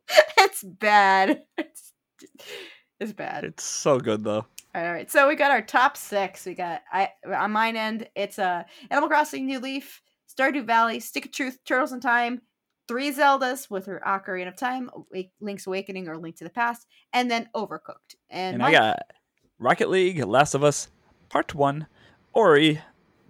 <laughs> it's bad. It's it's bad. It's so good though. All right, so we got our top six. We got I on mine end. It's uh, Animal Crossing: New Leaf, Stardew Valley, Stick of Truth, Turtles in Time, three Zeldas with her Ocarina of Time, Link's Awakening or Link to the Past, and then Overcooked. And, And I got Rocket League, Last of Us, Part One, Ori,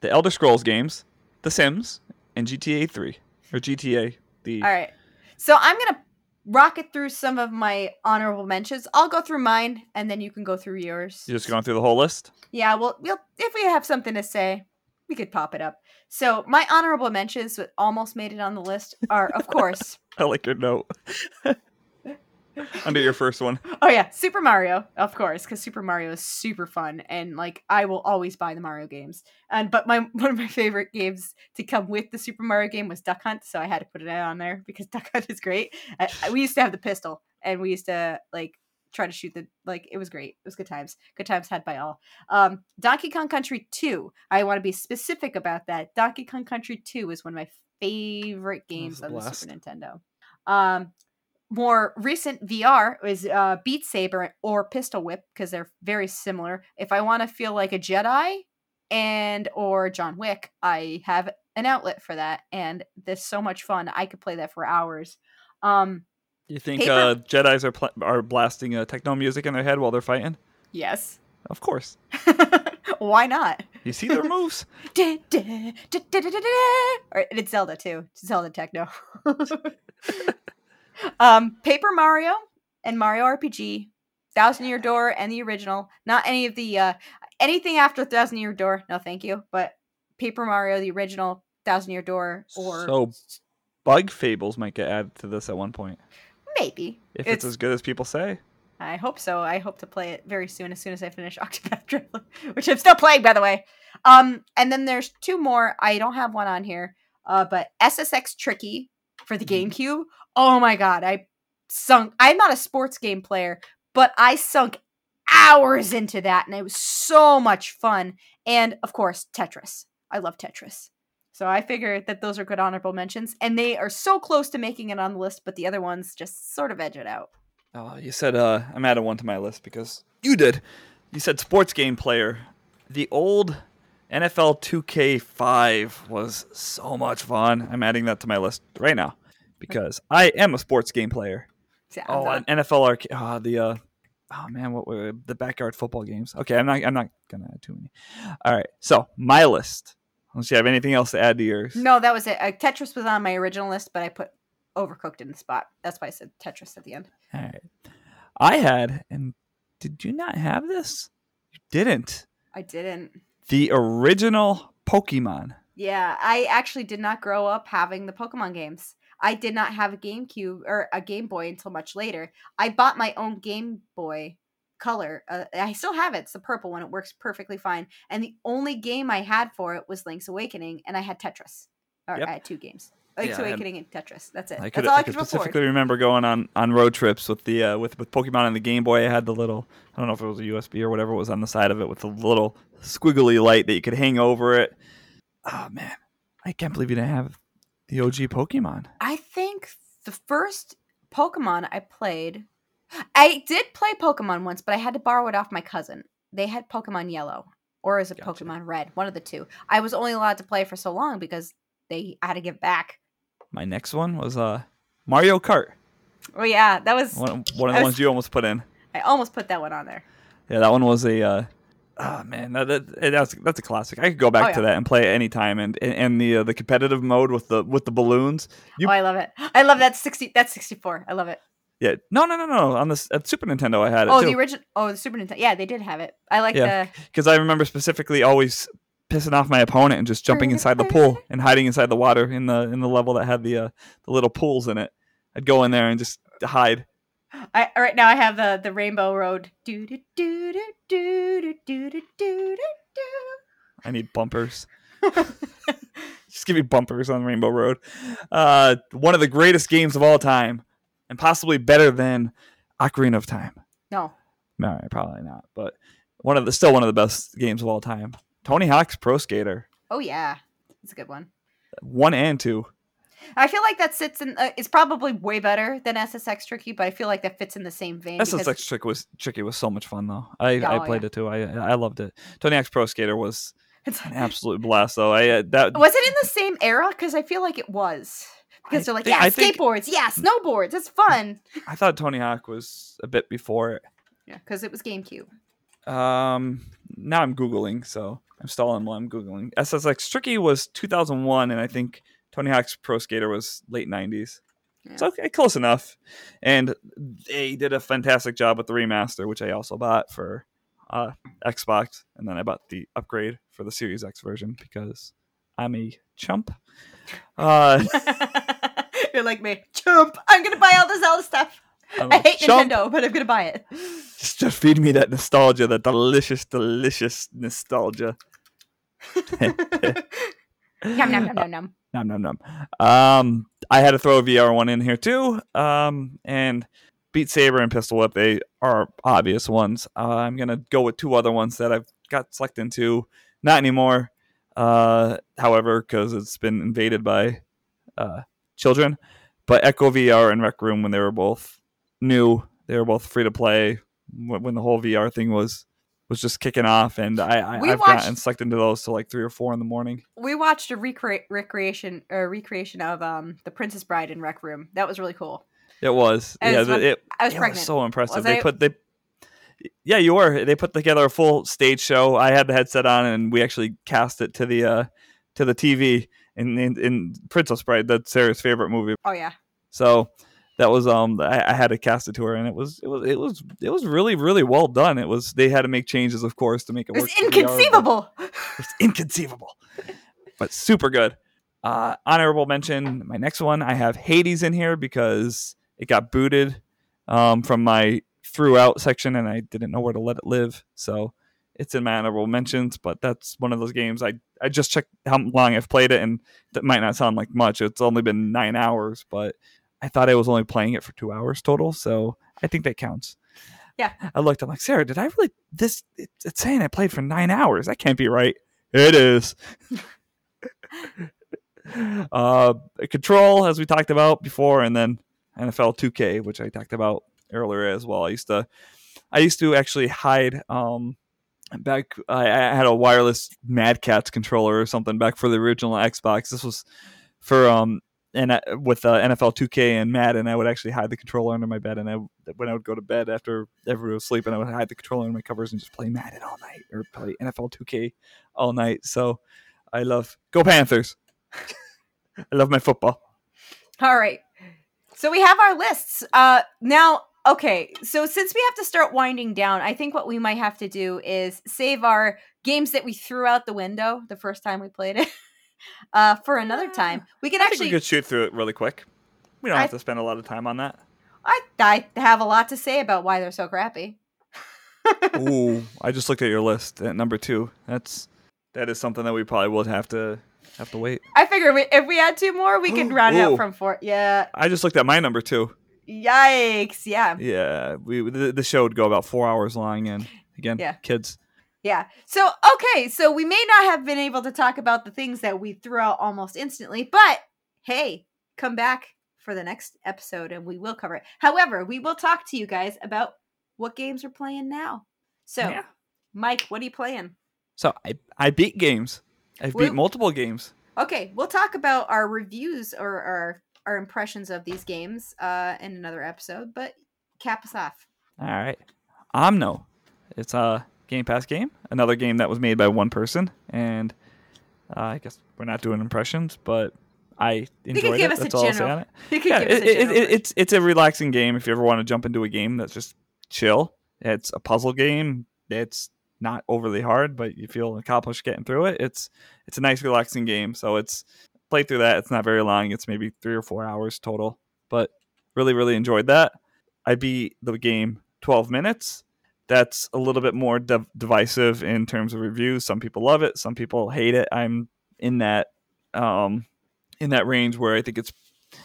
the Elder Scrolls games, The Sims, and GTA Three or GTA. The All right, so I'm gonna rocket through some of my honorable mentions. I'll go through mine, and then you can go through yours. you're just going through the whole list. Yeah, well, we'll if we have something to say, we could pop it up. So my honorable mentions that almost made it on the list are, of course. <laughs> I like your note under your first one. Oh yeah, Super Mario, of course, because Super Mario is super fun, and like I will always buy the Mario games. And but my <laughs> one of my favorite games to come with the Super Mario game was Duck Hunt, so I had to put it on there because Duck Hunt is great. I, I- we used to have the pistol, and we used to like try to shoot the like it was great. It was good times, good times had by all. Um, Donkey Kong Country Two, I want to be specific about that. Donkey Kong Country Two is one of my favorite games on the. Super Nintendo. Um, more recent VR is uh, Beat Saber or Pistol Whip because they're very similar. If I want to feel like a Jedi and or John Wick, I have an outlet for that, and there's so much fun. I could play that for hours. Um, You think Paper- uh, Jedi's are pl- are blasting uh, techno music in their head while they're fighting? yes. Of course. <laughs> Why not? You see their moves. <laughs> Da, da, da. Or it's Zelda too. It's Zelda techno. <laughs> um, Paper Mario and Mario RPG, Thousand Year Door and the original. Not any of the uh anything after Thousand Year Door. No, thank you. But Paper Mario, the original Thousand Year Door, or So Bug Fables might get added to this at one point. Maybe If It's- it's, as good as people say. I hope so. I hope to play it very soon, as soon as I finish <laughs> Octopath Traveler, which I'm still playing, by the way. Um, and then there's two more. I don't have one on here, uh, but SSX Tricky for the Mhm. GameCube. Oh my god, I sunk. I'm not a sports game player, but I sunk hours into that, and it was so much fun. And of course, Tetris. I love Tetris. So I figured that those are good honorable mentions, and they are so close to making it on the list, but the other ones just sort of edge it out. Oh, you said uh, I'm adding one to my list because you did. You said sports game player. The old NFL 2K5 was so much fun. I'm adding that to my list right now because I am a sports game player. I'm Oh, an NFL arcade. Oh, the uh, oh man, what were the backyard football games? Okay, I'm not. I'm not gonna add too many. All right, so my list. Unless you have anything else to add to yours. No, that was it. Uh, Tetris was on my original list, but I put Overcooked in the spot. That's why I said Tetris at the end. All right. I had, and did you not have this? You didn't. I didn't. The original Pokemon. Yeah, I actually did not grow up having the Pokemon games. I did not have a GameCube or a Game Boy until much later. I bought my own Game Boy Color. Uh, I still have it. It's the purple one. It works perfectly fine. And the only game I had for it was Link's Awakening, and I had Tetris. Or Yep. I had two games. Link's Yeah, Awakening and Tetris. That's it. I That's all I, I could could afford. specifically remember going on, on road trips with the uh, with with Pokemon and the Game Boy. I had the little I don't know if it was a USB or whatever was on the side of it with the little squiggly light that you could hang over it. Oh man, I can't believe you didn't have the OG Pokemon. I think the first Pokemon I played, I did play Pokemon once, but I had to borrow it off my cousin. They had Pokemon Yellow, or is it Gotcha. Pokemon Red? One of the two. I was only allowed to play for so long because they I had to give back. My next one was uh Mario Kart. Oh yeah, that was. One, one of the was- ones you almost put in. I almost put that one on there. Yeah, that one was a. Uh, oh man, that, that, that's that's a classic. I could go back Oh, to that and play it anytime. And and, and the uh, the competitive mode with the with the balloons. You oh, I love it. I love that sixty. That's sixty four. I love it. Yeah, no, no, no, no. On this at Super Nintendo, I had it Oh, too. the original. Oh, the Super Nintendo. Yeah, they did have it. I like Yeah. the. because I remember specifically always pissing off my opponent and just jumping inside the pool and hiding inside the water in the in the level that had the uh, the little pools in it. I'd go in there and just hide. I right now I have the the Rainbow Road. Do do do do do do do do do do. I need bumpers. <laughs> just give me bumpers on Rainbow Road. Uh, one of the greatest games of all time, and possibly better than Ocarina of Time. No. No, probably not, but one of the still one of the best games of all time. Tony Hawk's Pro Skater Oh yeah, it's a good one. one and two. I feel like that sits in. Uh, it's probably way better than SSX Tricky, but I feel like that fits in the same vein. because- SSX Trick was tricky was so much fun though. I, Yeah, I oh, played yeah. it too. I I loved it. Tony Hawk's Pro Skater was It's, an absolute blast though. I uh, that was it in the same era? Because I feel like it was. Because they're like, think- yeah, I think- skateboards, yeah, snowboards, it's fun. I thought Tony Hawk was a bit before it. Yeah, because it was GameCube. Um, now I'm googling, so I'm stalling while I'm googling. SSX Tricky was 2001, and I think Tony Hawk's Pro Skater was late 90s. Yeah. So okay, close enough. And they did a fantastic job with the remaster, which I also bought for uh, Xbox, and then I bought the upgrade for the Series X version because I'm a chump. Uh, <laughs> <laughs> You're like me, chump. I'm gonna buy all the Zelda stuff. I'm I hate chump. Nintendo, but I'm gonna buy it. Just, just feed me that nostalgia, that delicious, delicious nostalgia. <laughs> Yum yum yum yum yum. Nom nom nom. Um, I had to throw a VR one in here too. Um, and Beat Saber and Pistol Whip they are obvious ones. Uh, I'm gonna go with two other ones that I've got sucked into. Not anymore. Uh, however, because it's been invaded by uh, children. But Echo VR and Rec Room when they were both new, they were both free to play when, the whole VR thing was was just kicking off, and I, I I've watched- gotten sucked into those till like three or four in the morning. We watched a recre- recreation or recreation of um the Princess Bride in Rec Room. That was really cool. It was. Yeah, the- it, I was it pregnant. was so impressive. Was they I? put they Yeah, you were. They put together a full stage show. I had the headset on and we actually cast it to the uh to the TV in in, in Princess Bride, that's Sarah's favorite movie. oh yeah. So that was um I, I had to cast it to her and it was it was it was it was really really well done. It was they had to make changes of course to make it It work. was for VR, but- inconceivable. <laughs> it's inconceivable, but super good. Uh, honorable mention. My next one, I have Hades in here because it got booted um, from my throughout section, and I didn't know where to let it live. So it's in my honorable mentions. But that's one of those games. I I just checked how long I've played it, and that might not sound like much. It's only been nine hours, but I thought I was only playing it for two hours total. So I think that counts. Yeah. I looked. I'm like, Sarah, did I really? This it, it's saying I played for nine hours. That can't be right. It is. <laughs> uh, control, as we talked about before, and then NFL 2K, which I talked about earlier as well. I used to, I used to actually hide. Um, back, I, I had a wireless Mad Catz controller or something back for the original Xbox. This was for um, and I, with uh, NFL 2K and Madden, I would actually hide the controller under my bed, and I when I would go to bed after everyone was sleeping, I would hide the controller under my covers and just play Madden all night or play NFL 2K all night. So I love go Panthers. <laughs> I love my football. All right. So we have our lists. Uh now, okay. So since we have to start winding down, I think what we might have to do is save our games that we threw out the window the first time we played it <laughs> uh for another time. We can I actually we could shoot through it really quick. We don't I- have to spend a lot of time on that. I I have a lot to say about why they're so crappy. <laughs> Ooh, I just looked at your list at number two. That's that is something that we probably would have to have to wait. I figure we, if we had two more, we could <gasps> round it out from four. Yeah. I just looked at my number two. Yikes. Yeah. Yeah, we the, the show would go about four hours long, and again, Yeah. kids. Yeah. So, okay. So we may not have been able to talk about the things that we threw out almost instantly, but hey, come back for the next episode and we will cover it. However, we will talk to you guys about what games we're playing now. So, Yeah. Mike, what are you playing? So I I beat games. I've Well- beat multiple games. Okay, we'll talk about our reviews or our our impressions of these games uh in another episode, but cap us off. All right, Omno. It's a Game Pass game. Another game that was made by one person, and uh, I guess we're not doing impressions, but I enjoyed it. That's all I'll say on it. <laughs> Yeah, it, it, it, it's it's a relaxing game if you ever want to jump into a game that's just chill. It's a puzzle game. It's not overly hard, but you feel accomplished getting through it. It's it's a nice relaxing game. So it's play through that. It's not very long. It's maybe three or four hours total, but really really enjoyed that. I beat the game 12 minutes. That's a little bit more div- divisive in terms of reviews. Some people love it, some people hate it. I'm in that um in that range where I think it's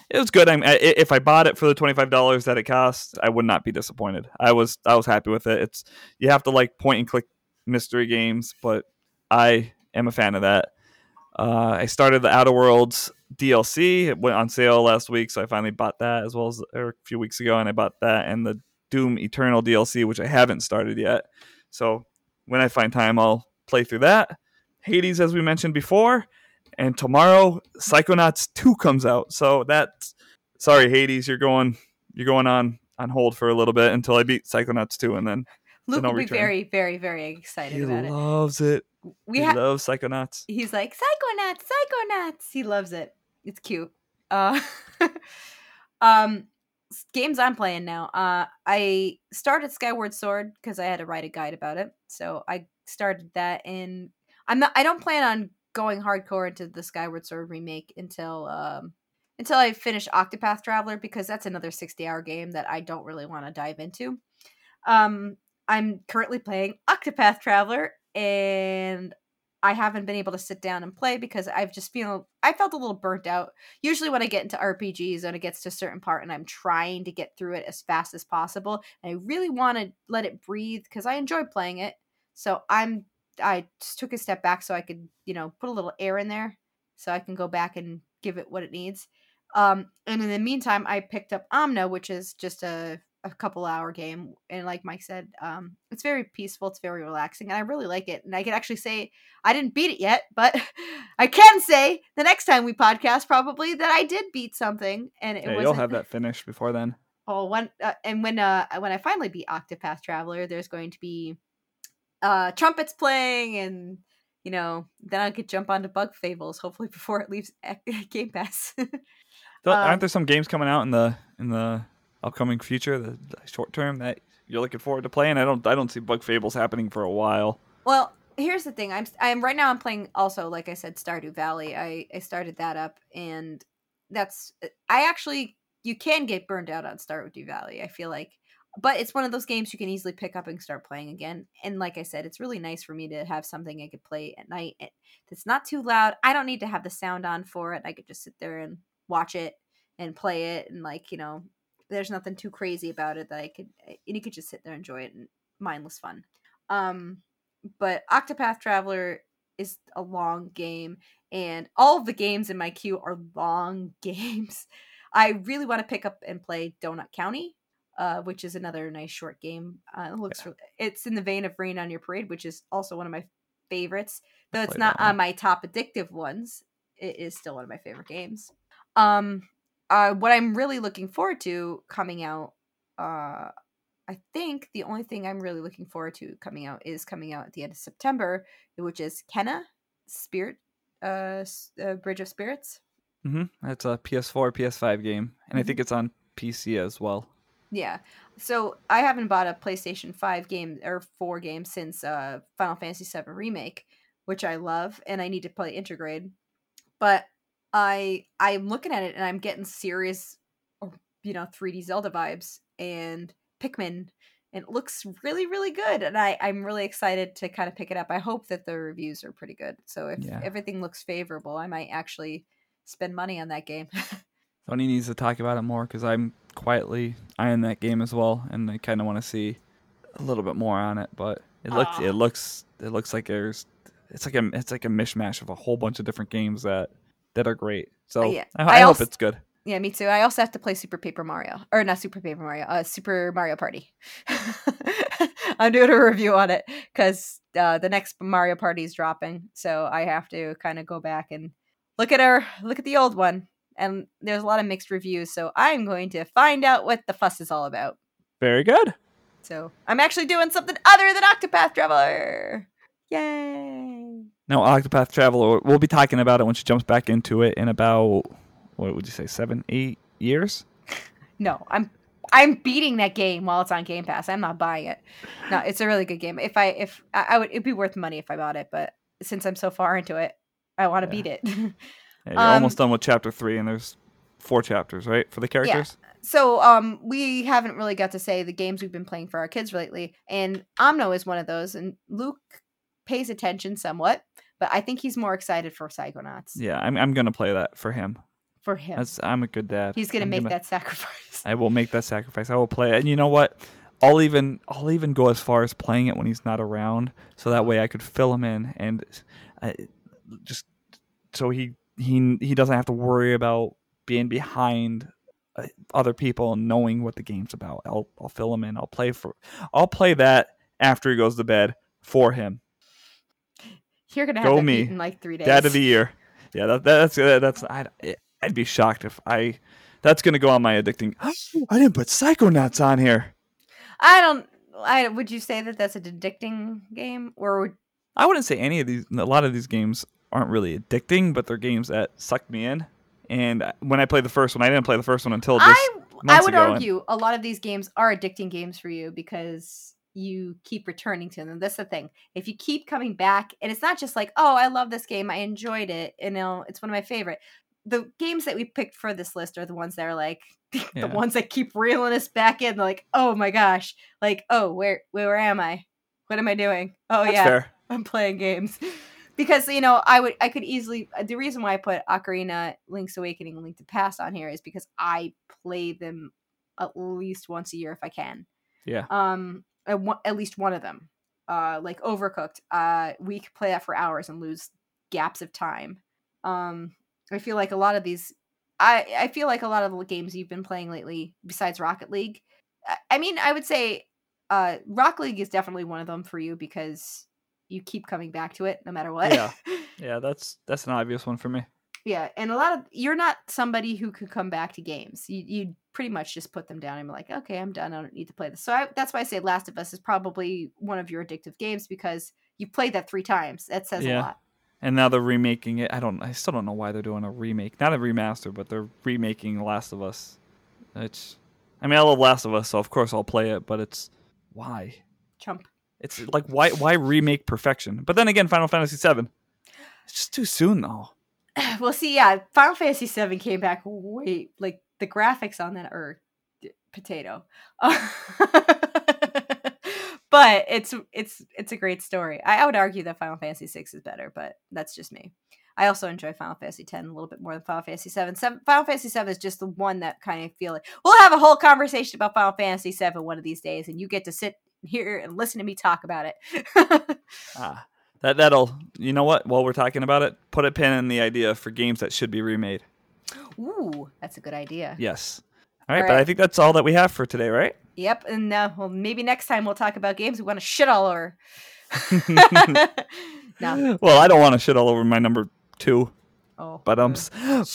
it was good. I'm I, if I bought it for the twenty five dollars that it cost, I would not be disappointed. I was I was happy with it. It's you have to like point and click mystery games, but I am a fan of that. Uh, I started the Outer Worlds DLC. It went on sale last week, so I finally bought that as well as a few weeks ago, and I bought that and the Doom Eternal DLC, which I haven't started yet. So when I find time, I'll play through that. Hades, as we mentioned before, and tomorrow Psychonauts 2 comes out. So that's sorry, Hades, you're going you're going on on hold for a little bit until I beat Psychonauts 2 and then Luke will be return. very, very, very excited he about it. He loves it. We he have loves Psychonauts. he's like psychonauts psychonauts he loves it it's cute uh <laughs> um games i'm playing now uh i started skyward sword because i had to write a guide about it so i started that and i'm not i don't plan on going hardcore into the skyward sword remake until um until i finish octopath traveler because that's another 60 hour game that i don't really want to dive into um i'm currently playing octopath traveler and I haven't been able to sit down and play because I've just feel I felt a little burnt out. Usually when I get into RPGs and it gets to a certain part and I'm trying to get through it as fast as possible, I really want to let it breathe because I enjoy playing it. So I'm I just took a step back so I could, you know, put a little air in there so I can go back and give it what it needs. Um and in the meantime I picked up Omno, which is just a a couple hour game and like Mike said, um it's very peaceful, it's very relaxing and I really like it. And I can actually say I didn't beat it yet, but <laughs> I can say the next time we podcast probably that I did beat something, and it Yeah, was you'll have that finished before then. Oh, when uh, and when uh when I finally beat Octopath Traveler, there's going to be uh trumpets playing, and you know then I could jump onto Bug Fables hopefully before it leaves <laughs> Game Pass. Um, Aren't there some games coming out in the in the upcoming future, the, the short term that you're looking forward to playing? I don't I don't see Bug Fables happening for a while. Well, here's the thing. I'm I'm right now I'm playing also like I said Stardew Valley. I I started that up and that's I actually you can get burned out on Stardew Valley. I feel like but it's one of those games you can easily pick up and start playing again. And like I said, it's really nice for me to have something I could play at night. It's not too loud. I don't need to have the sound on for it. I could just sit there and watch it and play it and like, you know, there's nothing too crazy about it that I could and you could just sit there and enjoy it and mindless fun. Um but Octopath Traveler is a long game, and all of the games in my queue are long <laughs> games. I really want to pick up and play Donut County, uh, which is another nice short game. Uh, it looks re- it's in the vein of Rain on Your Parade, which is also one of my favorites. Though it's not on my top addictive ones, it is still one of my favorite games. Um, uh, what I'm really looking forward to coming out, uh, I think the only thing I'm really looking forward to coming out is coming out at the end of September, which is Kena Spirit, uh, uh Bridge of Spirits. hmm It's a PS4, PS5 game, and I Mhm. think it's on PC as well. Yeah. So I haven't bought a PlayStation 5 game or 4 game since uh Final Fantasy 7 Remake, which I love and I need to play Intergrade. But I I'm looking at it and I'm getting serious you know 3D Zelda vibes and Pikmin and it looks really really good and I I'm really excited to kind of pick it up. I hope that the reviews are pretty good. So if Yeah. everything looks favorable, I might actually spend money on that game. <laughs> Tony needs to talk about it more because I'm quietly eyeing that game as well, and I kind of want to see a little bit more on it. But it looks it looks it looks like there's it's like a it's like a mishmash of a whole bunch of different games that that are great. So yeah. I, I I, hope it's good. Yeah, me too. I also have to play Super Paper Mario, or not Super Paper Mario, uh, Super Mario Party. <laughs> I'm doing a review on it because uh, the next Mario Party is dropping, so I have to kind of go back and look at our look at the old one. And there's a lot of mixed reviews, so I'm going to find out what the fuss is all about. Very good. So I'm actually doing something other than Octopath Traveler. Yay! No, Octopath Traveler. We'll be talking about it when she jumps back into it in about what would you say, seven, eight years? <laughs> No, I'm I'm beating that game while it's on Game Pass. I'm not buying it. No, it's a really good game. If I if I, would, it'd be worth money if I bought it. But since I'm so far into it, I want to Yeah. beat it. Yeah, <laughs> you're Um, almost done with chapter three, and there's four chapters, right, for the characters. Yeah. so um we haven't really got to say the games we've been playing for our kids lately and omno is one of those and luke pays attention somewhat but i think he's more excited for psychonauts Yeah, I'm I'm gonna play that for him. for him That's I'm a good dad. he's gonna I'm make that <laughs> sacrifice I will make that sacrifice. I will play it. And you know what? I'll even I'll even go as far as playing it when he's not around, so that way I could fill him in and I, just so he he he doesn't have to worry about being behind uh, other people and knowing what the game's about. I'll I'll fill him in. I'll play for I'll play that after he goes to bed for him. You're gonna have Go me. in like three days Dad of the year. Yeah, that, that's uh, that's I'd, I'd be shocked if I. That's gonna go on my addicting. <gasps> I didn't put Psychonauts on here. i don't i would you say that that's an addicting game or would I wouldn't say any of these. A lot of these games aren't really addicting, but they're games that suck me in. And when I played the first one, I didn't play the first one until just i i would ago, argue a lot of these games are addicting games for you because you keep returning to them that's the thing if you keep coming back and it's not just like oh i love this game i enjoyed it you know it's one of my favorite the games that we picked for this list are the ones that are like <laughs> Yeah. the ones that keep reeling us back in like oh my gosh like oh where where am i what am i doing oh That's yeah fair. I'm playing games <laughs> because you know I would I could easily the reason why I put Ocarina, Link's Awakening, Link to Past on here is because I play them at least once a year if I can. Yeah. Um, at, one, at least one of them. Uh, like Overcooked. Uh, we could play that for hours and lose gaps of time. Um, I feel like a lot of these. I I feel like a lot of the games you've been playing lately, besides Rocket League. I, I mean, I would say, uh, Rocket League is definitely one of them for you because you keep coming back to it no matter what. Yeah. <laughs> Yeah, that's that's an obvious one for me. yeah, and a lot of you're not somebody who could come back to games. You you pretty much just put them down and be like, okay, I'm done. I don't need to play this. So I, that's why I say Last of Us is probably one of your addictive games because you played that three times. That says Yeah. a lot. And now they're remaking it. I don't. I still don't know why they're doing a remake. Not a remaster, but they're remaking Last of Us. It's. I mean, I love Last of Us, so of course I'll play it. But it's why. Chump. It's like why why remake perfection? But then again, Final Fantasy VII. It's just too soon though. <sighs> well, see, yeah, Final Fantasy VII came back way like the graphics on that are potato, <laughs> but it's it's it's a great story. I, I would argue that Final Fantasy VI is better, but that's just me. I also enjoy Final Fantasy X a little bit more than Final Fantasy VII. Seven, Final Fantasy VII is just the one that kind of feel like we'll have a whole conversation about Final Fantasy VII one of these days, and you get to sit here and listen to me talk about it. <laughs> Ah, that that'll. You know what? While we're talking about it, put a pin in the idea for games that should be remade. Ooh, that's a good idea. Yes. All right, All but I think that's all that we have for today, right? Yep, and uh, well, maybe next time we'll talk about games we want to shit all over. <laughs> no, Well, I don't want to shit all over my number two, oh, but um,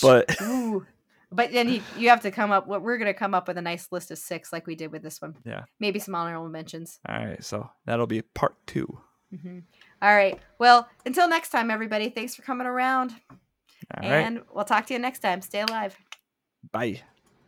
but ooh. but then you, you have to come up. What we're gonna come up with a nice list of six, like we did with this one. Yeah. maybe some honorable mentions. all right. So that'll be part two. hmm All right. Well, until next time, everybody. Thanks for coming around, All right. and we'll talk to you next time. Stay alive. Bye.